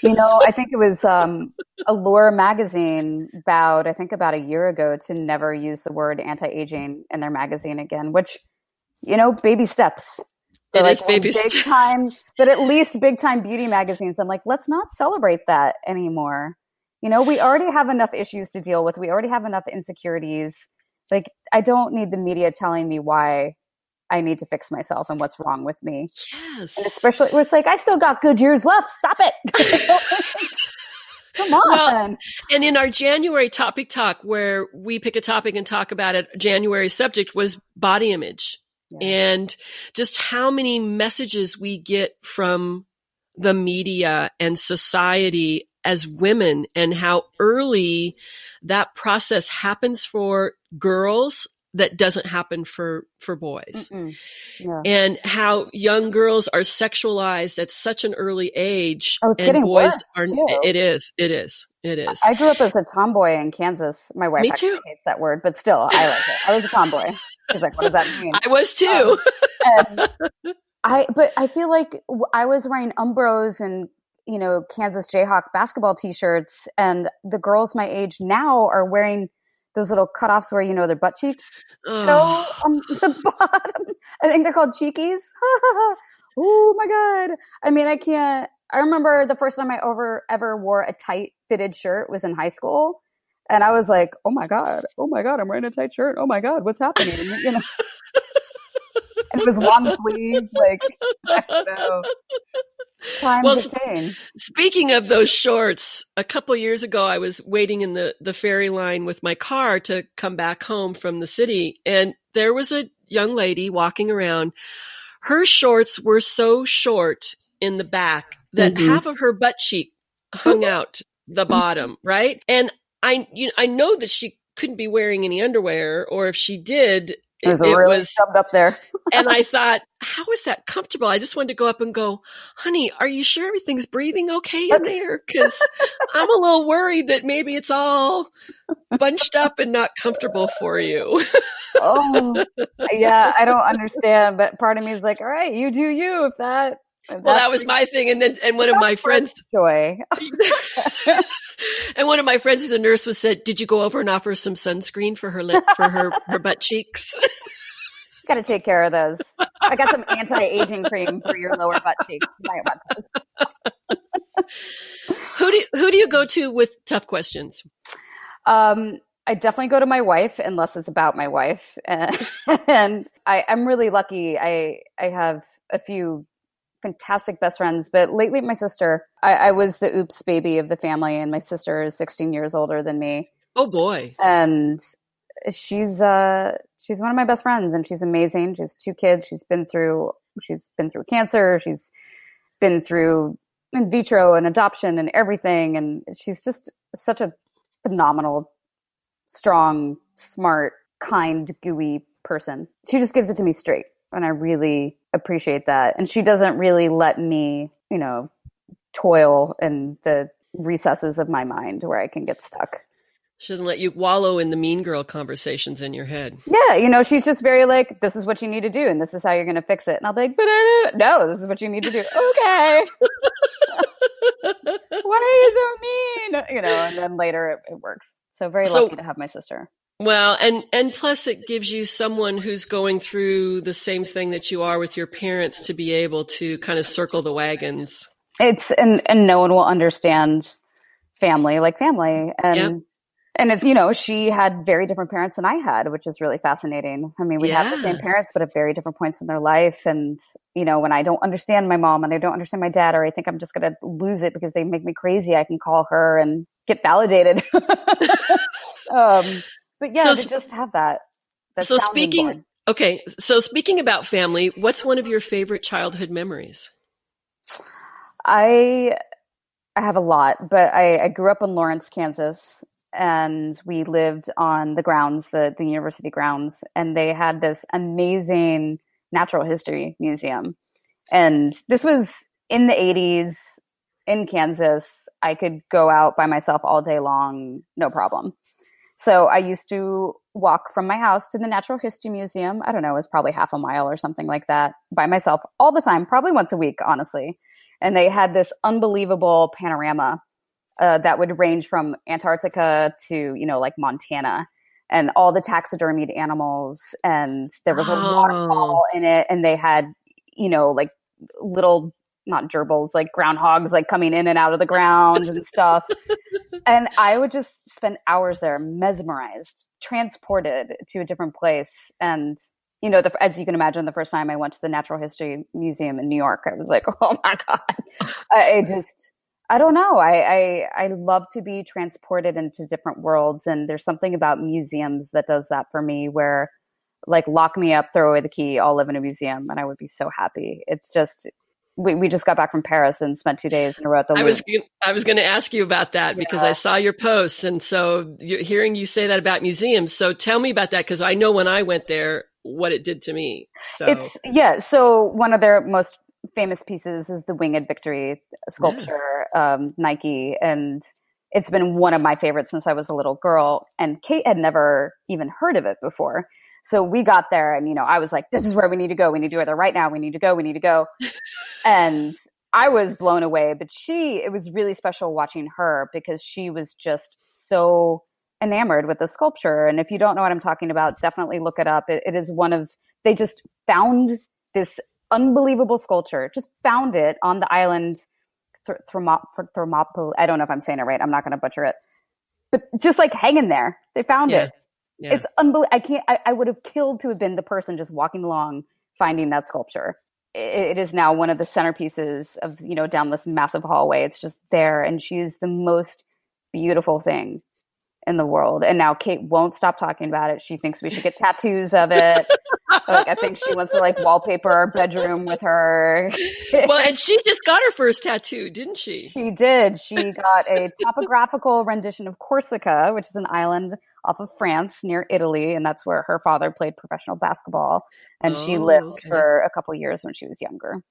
You know, I think it was um, Allure magazine vowed, I think about a year ago, to never use the word anti-aging in their magazine again. Which, you know, baby steps. It like, is baby big st- time, but at least big time beauty magazines. I'm like, let's not celebrate that anymore. You know, we already have enough issues to deal with. We already have enough insecurities. Like, I don't need the media telling me why I need to fix myself and what's wrong with me. Yes. And especially where it's like, I still got good years left. Stop it. Come on. Well, and in our January topic talk, where we pick a topic and talk about it, January subject was body image. Yeah. And just how many messages we get from the media and society as women and how early that process happens for girls that doesn't happen for for boys yeah. and how young girls are sexualized at such an early age oh, it's and getting boys worse are too. it is it is it is i grew up as a tomboy in kansas my wife Me too. hates that word but still i like it i was a tomboy she's like what does that mean i was too um, i but i feel like i was wearing umbros and you know kansas jayhawk basketball t-shirts and the girls my age now are wearing those little cutoffs where you know their butt cheeks Ugh. show on the bottom. I think they're called cheekies. oh my god! I mean, I can't. I remember the first time I ever ever wore a tight fitted shirt was in high school, and I was like, "Oh my god! Oh my god! I'm wearing a tight shirt! Oh my god! What's happening?" You know. and it was long sleeve, like know. Well, change. Speaking of those shorts, a couple years ago, I was waiting in the, the ferry line with my car to come back home from the city. And there was a young lady walking around. Her shorts were so short in the back that mm-hmm. half of her butt cheek hung out the bottom, right? And I, you know, I know that she couldn't be wearing any underwear, or if she did, it was it really was, shoved up there. and I thought, how is that comfortable? I just wanted to go up and go, honey, are you sure everything's breathing okay in there? Because I'm a little worried that maybe it's all bunched up and not comfortable for you. oh, yeah, I don't understand. But part of me is like, all right, you do you. If that well, that was my thing, and then and one of my friends joy. and one of my friends who's a nurse was said, "Did you go over and offer some sunscreen for her lip for her her butt cheeks?" Got to take care of those. I got some anti-aging cream for your lower butt cheeks. who do who do you go to with tough questions? Um, I definitely go to my wife unless it's about my wife, and, and I, I'm really lucky. I I have a few fantastic best friends. But lately, my sister, I, I, was the oops baby of the family, and my sister is 16 years older than me. Oh boy! And she's uh she's one of my best friends, and she's amazing. She's two kids. She's been through she's been through cancer. She's been through in vitro and adoption and everything, and she's just such a phenomenal, strong, smart, kind, gooey person. She just gives it to me straight and I really appreciate that. And she doesn't really let me, you know, toil in the recesses of my mind where I can get stuck. She doesn't let you wallow in the mean girl conversations in your head. Yeah, you know, she's just very like, this is what you need to do, and this is how you're going to fix it. And I'll be like, but no, this is what you need to do. Okay. Why are you so mean? You know, and then later it, it works. So very so, lucky to have my sister. Well, and and plus it gives you someone who's going through the same thing that you are with your parents to be able to kind of circle the wagons. It's and and no one will understand family like family. And and it's you know she had very different parents than i had which is really fascinating. I mean we yeah. have the same parents but at very different points in their life. And you know when i don't understand my mom and i don't understand my dad or i think i'm just going to lose it because they make me crazy i can call her and get validated. Um, but yeah so, to just have that, that so speaking board. okay so speaking about family what's one of your favorite childhood memories i I have a lot, but I, I, grew up in Lawrence, Kansas, and we lived on the grounds, the, the university grounds, and they had this amazing natural history museum. And this was in the 80s in Kansas. I could go out by myself all day long, no problem. So I used to walk from my house to the Natural History Museum. I don't know, it was probably half a mile or something like that by myself all the time, probably once a week, honestly. And they had this unbelievable panorama uh, that would range from Antarctica to you know like Montana and all the taxidermied animals and there was a oh. waterfall in it and they had you know like little not gerbils like groundhogs like coming in and out of the ground and stuff and i would just spend hours there mesmerized transported to a different place and you know the, as you can imagine the first time i went to the natural history museum in new york i was like oh my god i just I don't know. I, I, I love to be transported into different worlds, and there's something about museums that does that for me. Where, like, lock me up, throw away the key, I'll live in a museum, and I would be so happy. It's just we, we just got back from Paris and spent two days in a row at the I was I was going to ask you about that yeah. because I saw your posts, and so hearing you say that about museums. So tell me about that because I know when I went there, what it did to me. So it's yeah. So one of their most famous pieces is the Winged Victory sculpture, yeah. um, Nike, and it's been one of my favorites since I was a little girl. And Kate had never even heard of it before. So we got there, and you know, I was like, "This is where we need to go. We need to go there right now. We need to go. We need to go." and I was blown away. But she, it was really special watching her because she was just so enamored with the sculpture. And if you don't know what I'm talking about, definitely look it up. it, it is one of they just found this unbelievable sculpture. Just found it on the island Thermopylae. I don't know if I'm saying it right. I'm not going to butcher it. But just like hanging there, they found yeah. it. Yeah. It's unbelievable. I can't. I, I, would have killed to have been the person just walking along finding that sculpture. It, it is now one of the centerpieces of you know down this massive hallway. It's just there, and she's the most beautiful thing in the world. And now Kate won't stop talking about it. She thinks we should get tattoos of it. like I think she wants to like wallpaper our bedroom with her. well, and she just got her first tattoo, didn't she? She did. She got a topographical rendition of Corsica, which is an island off of France near Italy, and that's where her father played professional basketball. And oh, she lived okay. for a couple years when she was younger.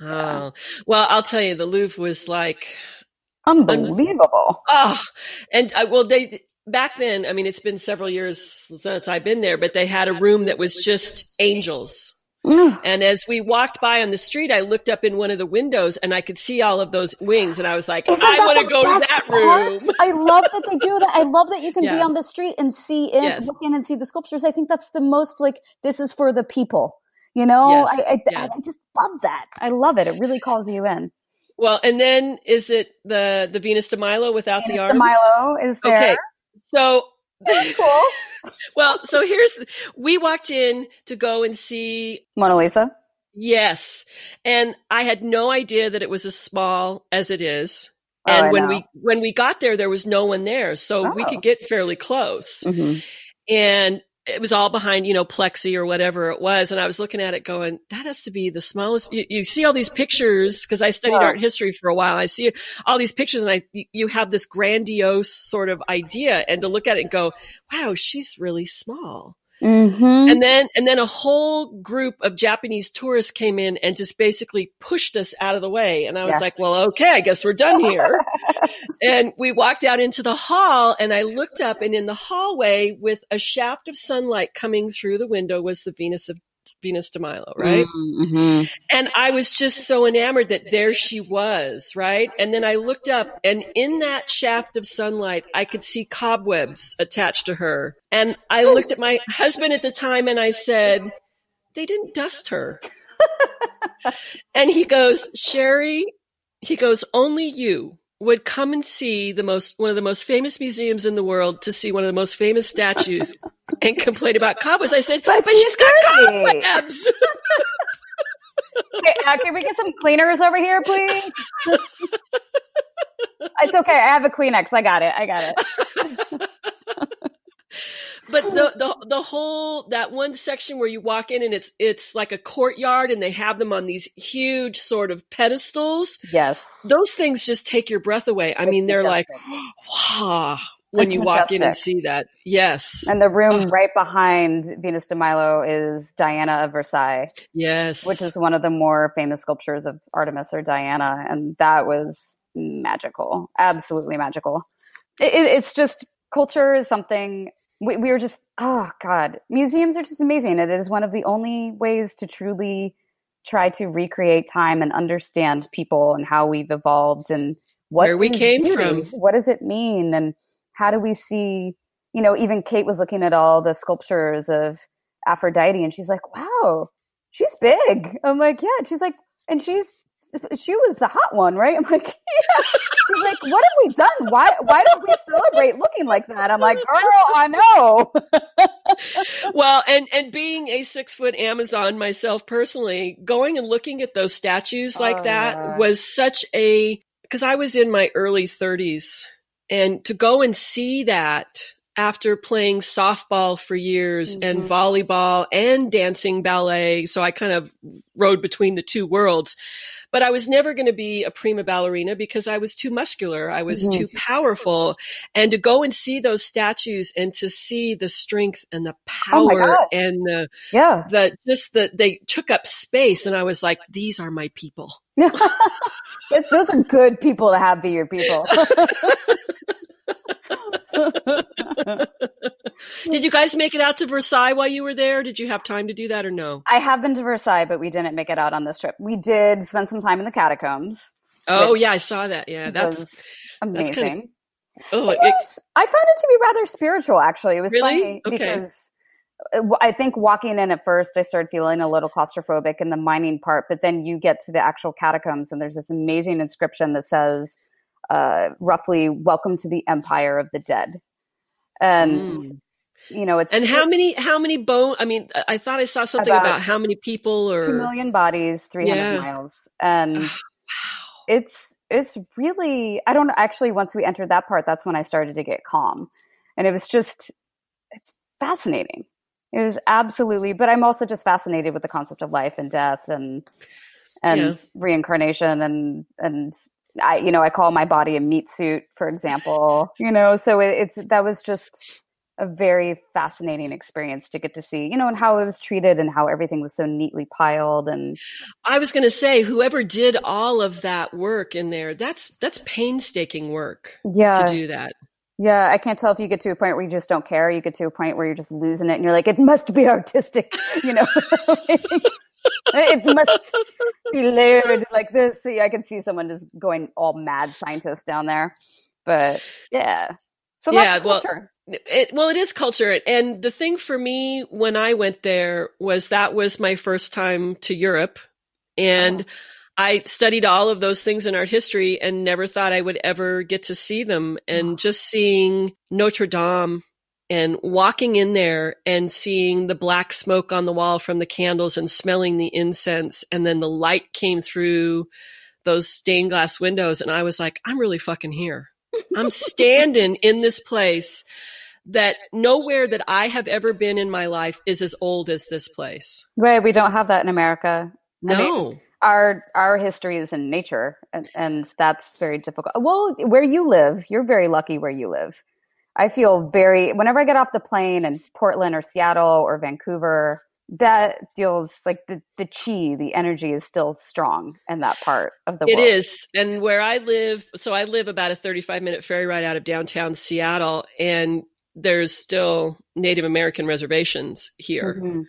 Oh, yeah. well, I'll tell you, the Louvre was like unbelievable. Oh, and uh, well, they back then. I mean, it's been several years since I've been there, but they had a room that was just angels. Mm. And as we walked by on the street, I looked up in one of the windows and I could see all of those wings. And I was like, Isn't I want to go to that room. I love that they do that. I love that you can yeah. be on the street and see in, yes. look in and see the sculptures. I think that's the most like, this is for the people. You know, yes. I, I, yeah. I just love that. I love it. It really calls you in. Well, and then is it the the Venus de Milo without Venus the arms? De Milo is there. Okay, so that's cool. well, so here's we walked in to go and see Mona Lisa. Yes, and I had no idea that it was as small as it is. Oh, and oh, when know. we when we got there, there was no one there, so oh. we could get fairly close. Mm-hmm. And it was all behind, you know, plexi or whatever it was. And I was looking at it going, that has to be the smallest. You, you see all these pictures because I studied art history for a while. I see all these pictures and I, you have this grandiose sort of idea and to look at it and go, wow, she's really small. Mm-hmm. And then, and then a whole group of Japanese tourists came in and just basically pushed us out of the way. And I was yeah. like, well, okay, I guess we're done here. and we walked out into the hall and I looked up and in the hallway with a shaft of sunlight coming through the window was the Venus of Venus de Milo, right? Mm-hmm. And I was just so enamored that there she was, right? And then I looked up and in that shaft of sunlight, I could see cobwebs attached to her. And I looked at my husband at the time and I said, they didn't dust her. and he goes, Sherry, he goes, only you would come and see the most one of the most famous museums in the world to see one of the most famous statues and complain about cobwebs. I said, but, but she's got cobwebs. hey, uh, can we get some cleaners over here, please? it's okay. I have a Kleenex. I got it. I got it but the, the the whole that one section where you walk in and it's it's like a courtyard and they have them on these huge sort of pedestals. Yes, those things just take your breath away. I it's mean, they're like, wow. When it's you walk in and see that, yes, and the room oh. right behind Venus de Milo is Diana of Versailles, yes, which is one of the more famous sculptures of Artemis or Diana, and that was magical, absolutely magical. It, it's just culture is something we, we were just oh god. Museums are just amazing it is one of the only ways to truly try to recreate time and understand people and how we've evolved and what where we came beauty? from. what does it mean? And how do we see you know even kate was looking at all the sculptures of aphrodite and she's like wow she's big. I'm like yeah she's like and she's she was the hot one, right? I'm like, yeah. She's like, what have we done? Why why don't we celebrate looking like that? I'm like, girl, I know. well, and and being a six foot Amazon myself personally, going and looking at those statues like oh, that yeah. was such a because I was in my early 30s, and to go and see that after playing softball for years mm-hmm. and volleyball and dancing ballet. So I kind of rode between the two worlds. But I was never going to be a prima ballerina because I was too muscular. I was mm-hmm. too powerful. And to go and see those statues and to see the strength and the oh power oh and the, yeah, the, just that they took up space. And I was like, these are my people. those are good people to have be your people. Did you guys make it out to Versailles while you were there? Did you have time to do that or no? I have been to Versailles, but we didn't make it out on this trip. We did spend some time in the catacombs. Oh yeah, I saw that. Yeah, that's amazing. That's kind of, oh, it was, I found it to be rather spiritual. Actually, it was really? funny okay. because uh, I think walking in at first, I started feeling a little claustrophobic in the mining part, but then you get to the actual catacombs, and there's this amazing inscription that says, uh, roughly, "Welcome to the Empire of the Dead." and mm. you know it's and how many how many bone i mean i thought i saw something about, about how many people or 2 million bodies 300 yeah. miles and wow. it's it's really i don't actually once we entered that part that's when i started to get calm and it was just it's fascinating it was absolutely but i'm also just fascinated with the concept of life and death and and yeah. reincarnation and and I, you know, I call my body a meat suit, for example, you know, so it, it's, that was just a very fascinating experience to get to see, you know, and how it was treated and how everything was so neatly piled. And I was going to say, whoever did all of that work in there, that's, that's painstaking work yeah. to do that. Yeah, I can't tell if you get to a point where you just don't care. You get to a point where you're just losing it and you're like, it must be artistic, you know? it must be layered like this. See, I can see someone just going all mad scientist down there. But yeah. So yeah, well, it, well, it is culture. And the thing for me when I went there was that was my first time to Europe. And oh. I studied all of those things in art history and never thought I would ever get to see them. And oh. just seeing Notre Dame and walking in there and seeing the black smoke on the wall from the candles and smelling the incense and then the light came through those stained glass windows and I was like I'm really fucking here. I'm standing in this place that nowhere that I have ever been in my life is as old as this place. Right, we don't have that in America. No. I mean, our our history is in nature and, and that's very difficult. Well, where you live, you're very lucky where you live I feel very, whenever I get off the plane in Portland or Seattle or Vancouver, that feels like the, the chi, the energy is still strong in that part of the it world. It is. And where I live, so I live about a 35 minute ferry ride out of downtown Seattle, and there's still Native American reservations here. Mm-hmm.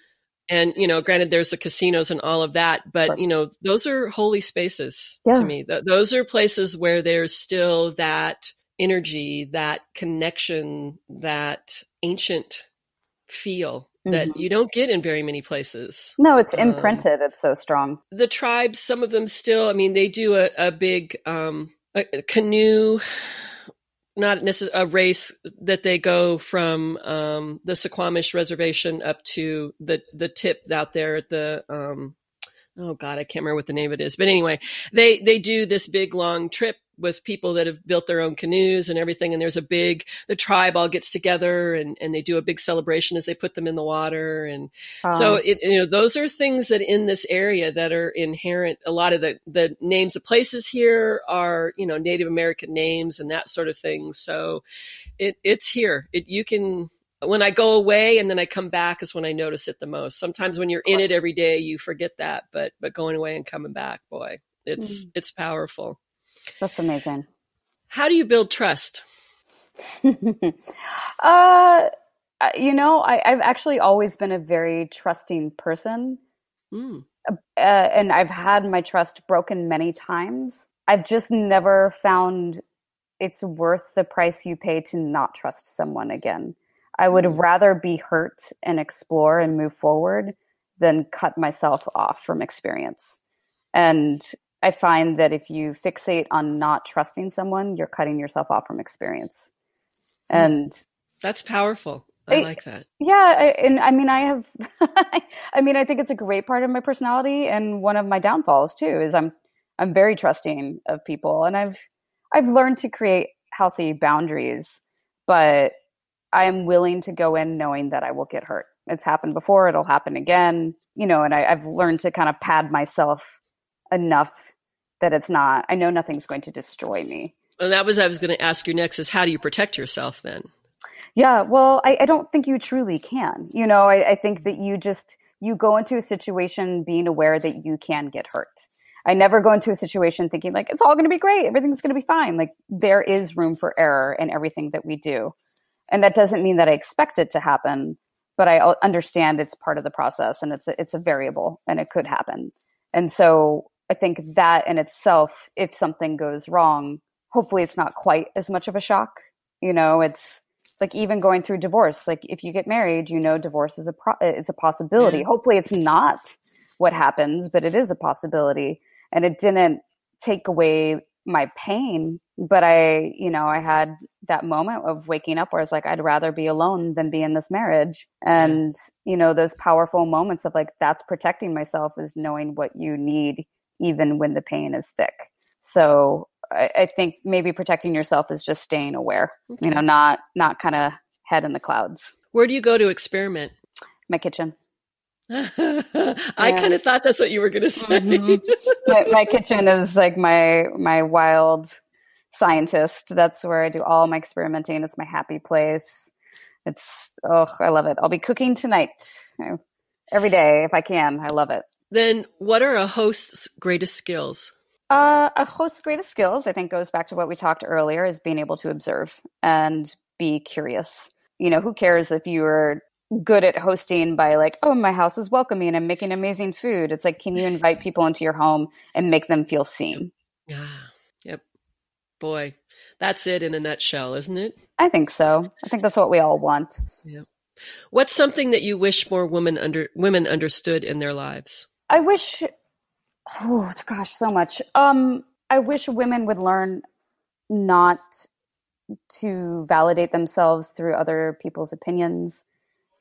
And, you know, granted, there's the casinos and all of that, but, of you know, those are holy spaces yeah. to me. Th- those are places where there's still that energy, that connection, that ancient feel mm-hmm. that you don't get in very many places. No, it's imprinted. Um, it's so strong. The tribes, some of them still, I mean, they do a, a big um, a, a canoe not necessarily a race that they go from um, the Suquamish Reservation up to the the tip out there at the um, oh god I can't remember what the name of it is but anyway they they do this big long trip with people that have built their own canoes and everything. And there's a big, the tribe all gets together and, and they do a big celebration as they put them in the water. And um, so, it, you know, those are things that in this area that are inherent. A lot of the, the names of places here are, you know, Native American names and that sort of thing. So it, it's here. It, you can, when I go away and then I come back is when I notice it the most. Sometimes when you're in it every day, you forget that, but, but going away and coming back, boy, it's, mm. it's powerful. That's amazing. How do you build trust? uh, you know, I, have actually always been a very trusting person. Mm. Uh, and I've had my trust broken many times. I've just never found it's worth the price you pay to not trust someone again. I would mm. rather be hurt and explore and move forward than cut myself off from experience. And I find that if you fixate on not trusting someone, you're cutting yourself off from experience. Hmm. And that's powerful. I, I like that. Yeah, I, and I mean, I have. I mean, I think it's a great part of my personality, and one of my downfalls too is I'm I'm very trusting of people, and I've I've learned to create healthy boundaries, but I am willing to go in knowing that I will get hurt. It's happened before; it'll happen again, you know. And I, I've learned to kind of pad myself enough that it's not i know nothing's going to destroy me. And that was i was going to ask you next is how do you protect yourself then? Yeah well i, I don't think you truly can. You know I, I think that you just you go into a situation being aware that you can get hurt. I never go into a situation thinking like it's all going to be great. Everything's going to be fine. Like there is room for error in everything that we do. And that doesn't mean that i expect it to happen but i understand it's part of the process and it's a, it's a variable and it could happen. And so I think that in itself, if something goes wrong, hopefully it's not quite as much of a shock. You know, it's like even going through divorce. Like if you get married, you know, divorce is a pro- it's a possibility. Yeah. Hopefully, it's not what happens, but it is a possibility. And it didn't take away my pain, but I, you know, I had that moment of waking up where I was like, I'd rather be alone than be in this marriage. And, you know, those powerful moments of like, that's protecting myself is knowing what you need even when the pain is thick. So I, I think maybe protecting yourself is just staying aware, okay. you know, not not kind of head in the clouds. Where do you go to experiment? My kitchen. I kind of thought that's what you were going to say. Mm-hmm. my, my, kitchen is like my my wild scientist. That's where I do all my experimenting. It's my happy place. It's oh, I love it. I'll be cooking tonight every day if I can. I love it. Then, what are a host's greatest skills? Uh, a host's greatest skills, I think, goes back to what we talked earlier: is being able to observe and be curious. You know, who cares if you're good at hosting by like, oh, my house is welcoming and I'm making amazing food. It's like, can you invite people into your home and make them feel seen? Yeah. Yep. Boy, that's it in a nutshell, isn't it? I think so. I think that's what we all want. Yep. What's something that you wish more women under women understood in their lives? I wish, oh gosh, so much. Um, I wish women would learn not to validate themselves through other people's opinions,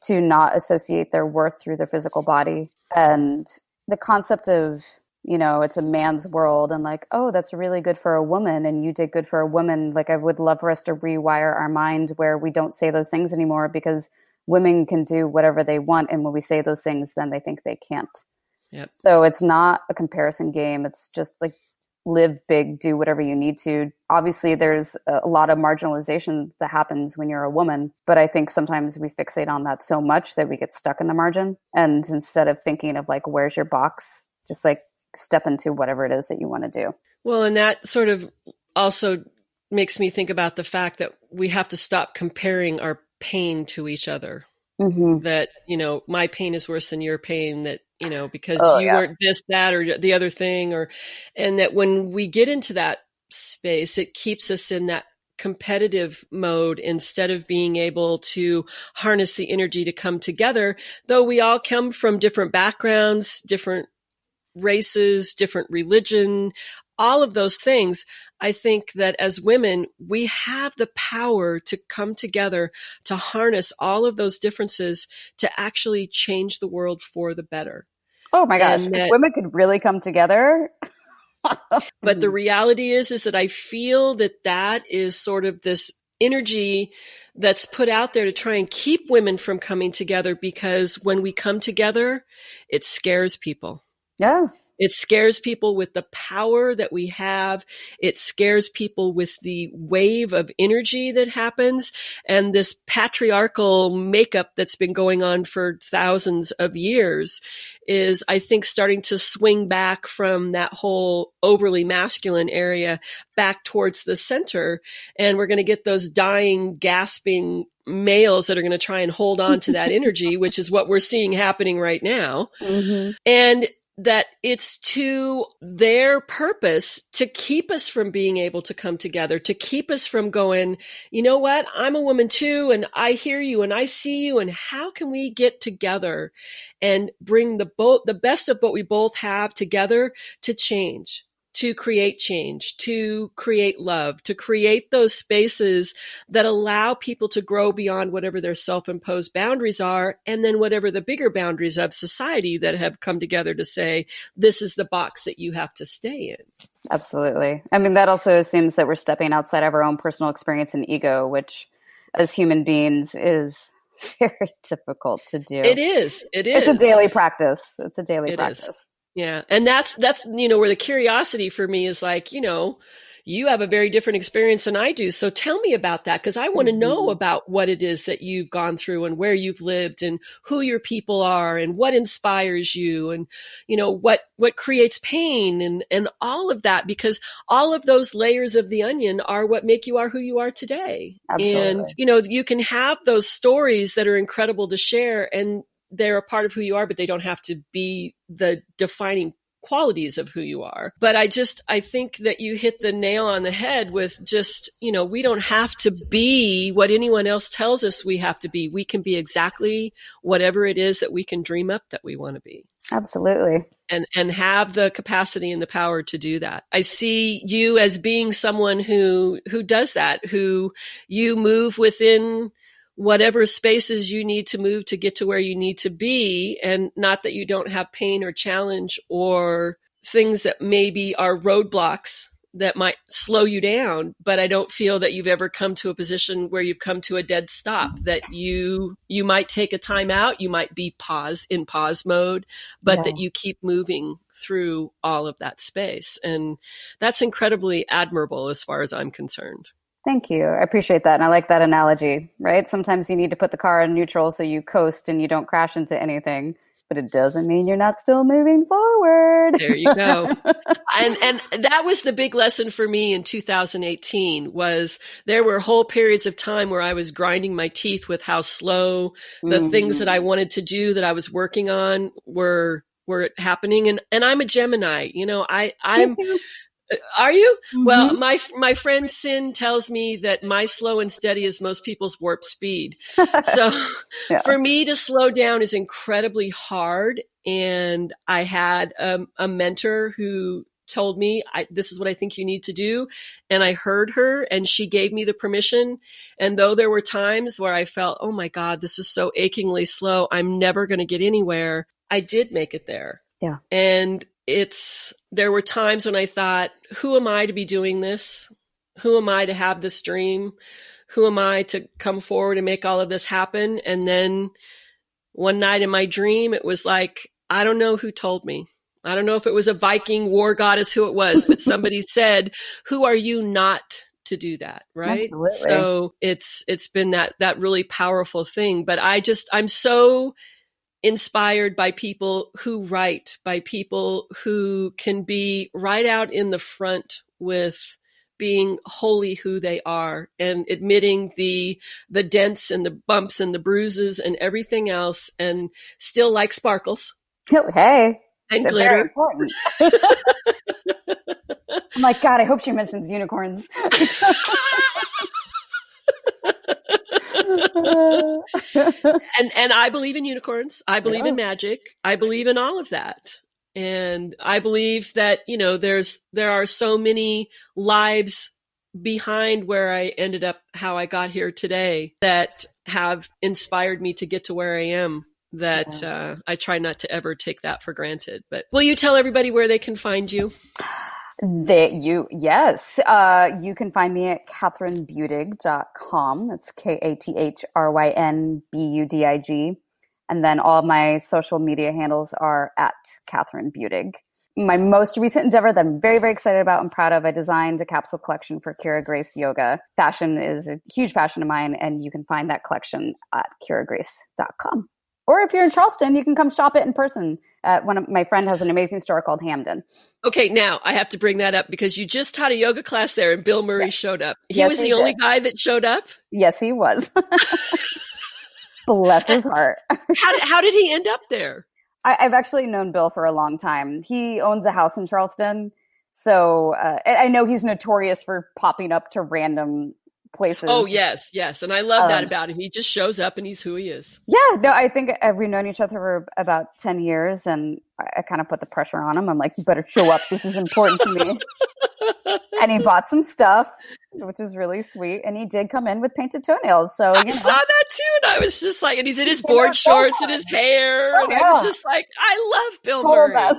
to not associate their worth through their physical body, and the concept of you know it's a man's world and like oh that's really good for a woman and you did good for a woman. Like i would love for us to rewire our mind where we don't say those things anymore because women can do whatever they want. And when we say those things then they think they can't Yep. So it's not a comparison game. It's just like live big, do whatever you need to. Obviously, there's a lot of marginalization that happens when you're a woman, but I think sometimes we fixate on that so much that we get stuck in the margin. And instead of thinking of like, where's your box, just like step into whatever it is that you want to do. Well, and that sort of also makes me think about the fact that we have to stop comparing our pain to each other. Mm-hmm. That, you know, my pain is worse than your pain, that you know, because oh, you yeah. weren't this, that, or the other thing, or, and that when we get into that space, it keeps us in that competitive mode instead of being able to harness the energy to come together, though we all come from different backgrounds, different races, different religion, all of those things, I think that as women, we have the power to come together to harness all of those differences to actually change the world for the better. Oh my gosh, that, women could really come together. but the reality is is that I feel that that is sort of this energy that's put out there to try and keep women from coming together because when we come together, it scares people. Yeah. It scares people with the power that we have. It scares people with the wave of energy that happens and this patriarchal makeup that's been going on for thousands of years is, I think, starting to swing back from that whole overly masculine area back towards the center. And we're going to get those dying, gasping males that are going to try and hold on to that energy, which is what we're seeing happening right now. Mm-hmm. And that it's to their purpose to keep us from being able to come together, to keep us from going, you know what? I'm a woman too, and I hear you and I see you, and how can we get together and bring the both, the best of what we both have together to change? To create change, to create love, to create those spaces that allow people to grow beyond whatever their self imposed boundaries are, and then whatever the bigger boundaries of society that have come together to say, this is the box that you have to stay in. Absolutely. I mean, that also assumes that we're stepping outside of our own personal experience and ego, which as human beings is very difficult to do. It is. It is. It's a daily practice. It's a daily it practice. Is. Yeah. And that's, that's, you know, where the curiosity for me is like, you know, you have a very different experience than I do. So tell me about that because I want to mm-hmm. know about what it is that you've gone through and where you've lived and who your people are and what inspires you and you know what what creates pain and and all of that because all of those layers of the onion are what make you are who you are today. Absolutely. And you know you can have those stories that are incredible to share and they're a part of who you are, but they don't have to be the defining qualities of who you are. But I just, I think that you hit the nail on the head with just, you know, we don't have to be what anyone else tells us we have to be. We can be exactly whatever it is that we can dream up that we want to be. Absolutely. And, and have the capacity and the power to do that. I see you as being someone who, who does that, who you move within whatever spaces you need to move to get to where you need to be. And not that you don't have pain or challenge or things that maybe are roadblocks that might slow you down but i don't feel that you've ever come to a position where you've come to a dead stop that you you might take a time out you might be pause in pause mode but yeah. that you keep moving through all of that space and that's incredibly admirable as far as i'm concerned Thank you. I appreciate that. And I like that analogy, right? Sometimes you need to put the car in neutral so you coast and you don't crash into anything, but it doesn't mean you're not still moving forward. There you go. and and that was the big lesson for me in 2018 was there were whole periods of time where I was grinding my teeth with how slow the mm-hmm. things that I wanted to do that I was working on were were happening and and I'm a Gemini, you know, I I'm are you? Mm-hmm. Well, my my friend Sin tells me that my slow and steady is most people's warp speed. So yeah. for me to slow down is incredibly hard. And I had um, a mentor who told me this is what I think you need to do. And I heard her and she gave me the permission. And though there were times where I felt, oh my God, this is so achingly slow. I'm never going to get anywhere. I did make it there. Yeah. And it's there were times when I thought, who am I to be doing this? Who am I to have this dream? Who am I to come forward and make all of this happen? And then one night in my dream, it was like, I don't know who told me. I don't know if it was a Viking war goddess, who it was, but somebody said, who are you not to do that right Absolutely. so it's it's been that that really powerful thing but i just i'm so inspired by people who write, by people who can be right out in the front with being wholly who they are and admitting the the dents and the bumps and the bruises and everything else and still like sparkles. Oh, hey. And glitter. I'm like, God, I hope she mentions unicorns. and and I believe in unicorns. I believe yeah. in magic. I believe in all of that. And I believe that, you know, there's, there are so many lives behind where I ended up, how I got here today that have inspired me to get to where I am that yeah. uh, I try not to ever take that for granted. But will you tell everybody where they can find you? That you yes, uh, you can find me at kathrynbudig.com. That's K A T H R Y N B U D I G, and then all my social media handles are at Kathryn Budig. My most recent endeavor that I'm very very excited about and proud of. I designed a capsule collection for Kira Grace Yoga. Fashion is a huge passion of mine, and you can find that collection at kiragrace.com. Or if you're in Charleston, you can come shop it in person. Uh, one of my friend has an amazing store called Hampden. Okay, now I have to bring that up because you just taught a yoga class there, and Bill Murray showed up. He yes, was the he only guy that showed up. Yes, he was. Bless his heart. how did, how did he end up there? I, have actually known Bill for a long time. He owns a house in Charleston. So uh, I know he's notorious for popping up to random places. Oh yes, yes, and I love um, that about him. He just shows up and he's who he is. Yeah, no, I think we've known each other for about ten years, and I, kind of put the pressure on him. I'm like, you better show up. This is important to me. and he bought some stuff, which is really sweet. And he did come in with painted toenails. So I know. saw that too, and I was just like, and he's in his board shorts and his hair, oh, and yeah. I was just like, I love Bill Total Murray.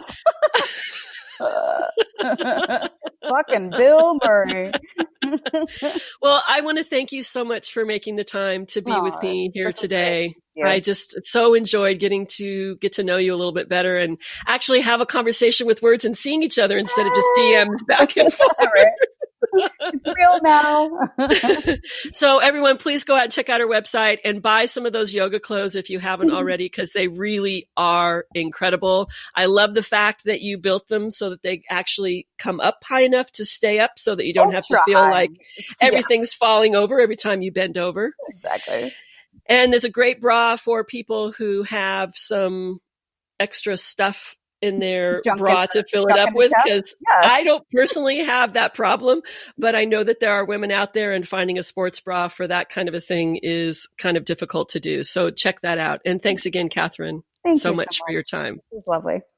Fucking Bill Murray. Well, I want to thank you so much for making the time to be with me here today. I just so enjoyed getting to get to know you a little bit better and actually have a conversation with words and seeing each other instead of just DMs back and forth it's real now. so everyone, please go out and check out our website and buy some of those yoga clothes if you haven't mm-hmm. already, because they really are incredible. I love the fact that you built them so that they actually come up high enough to stay up so that you don't Ultra have to feel high. like everything's yes. falling over every time you bend over. Exactly. And there's a great bra for people who have some extra stuff in their junk bra to fill it up with because. I don't personally have that problem, but I know that there are women out there and finding a sports bra for that kind of a thing is kind of difficult to do. So check that out. And thanks again, Kathryn, Thank so, much so much for your time. It was lovely.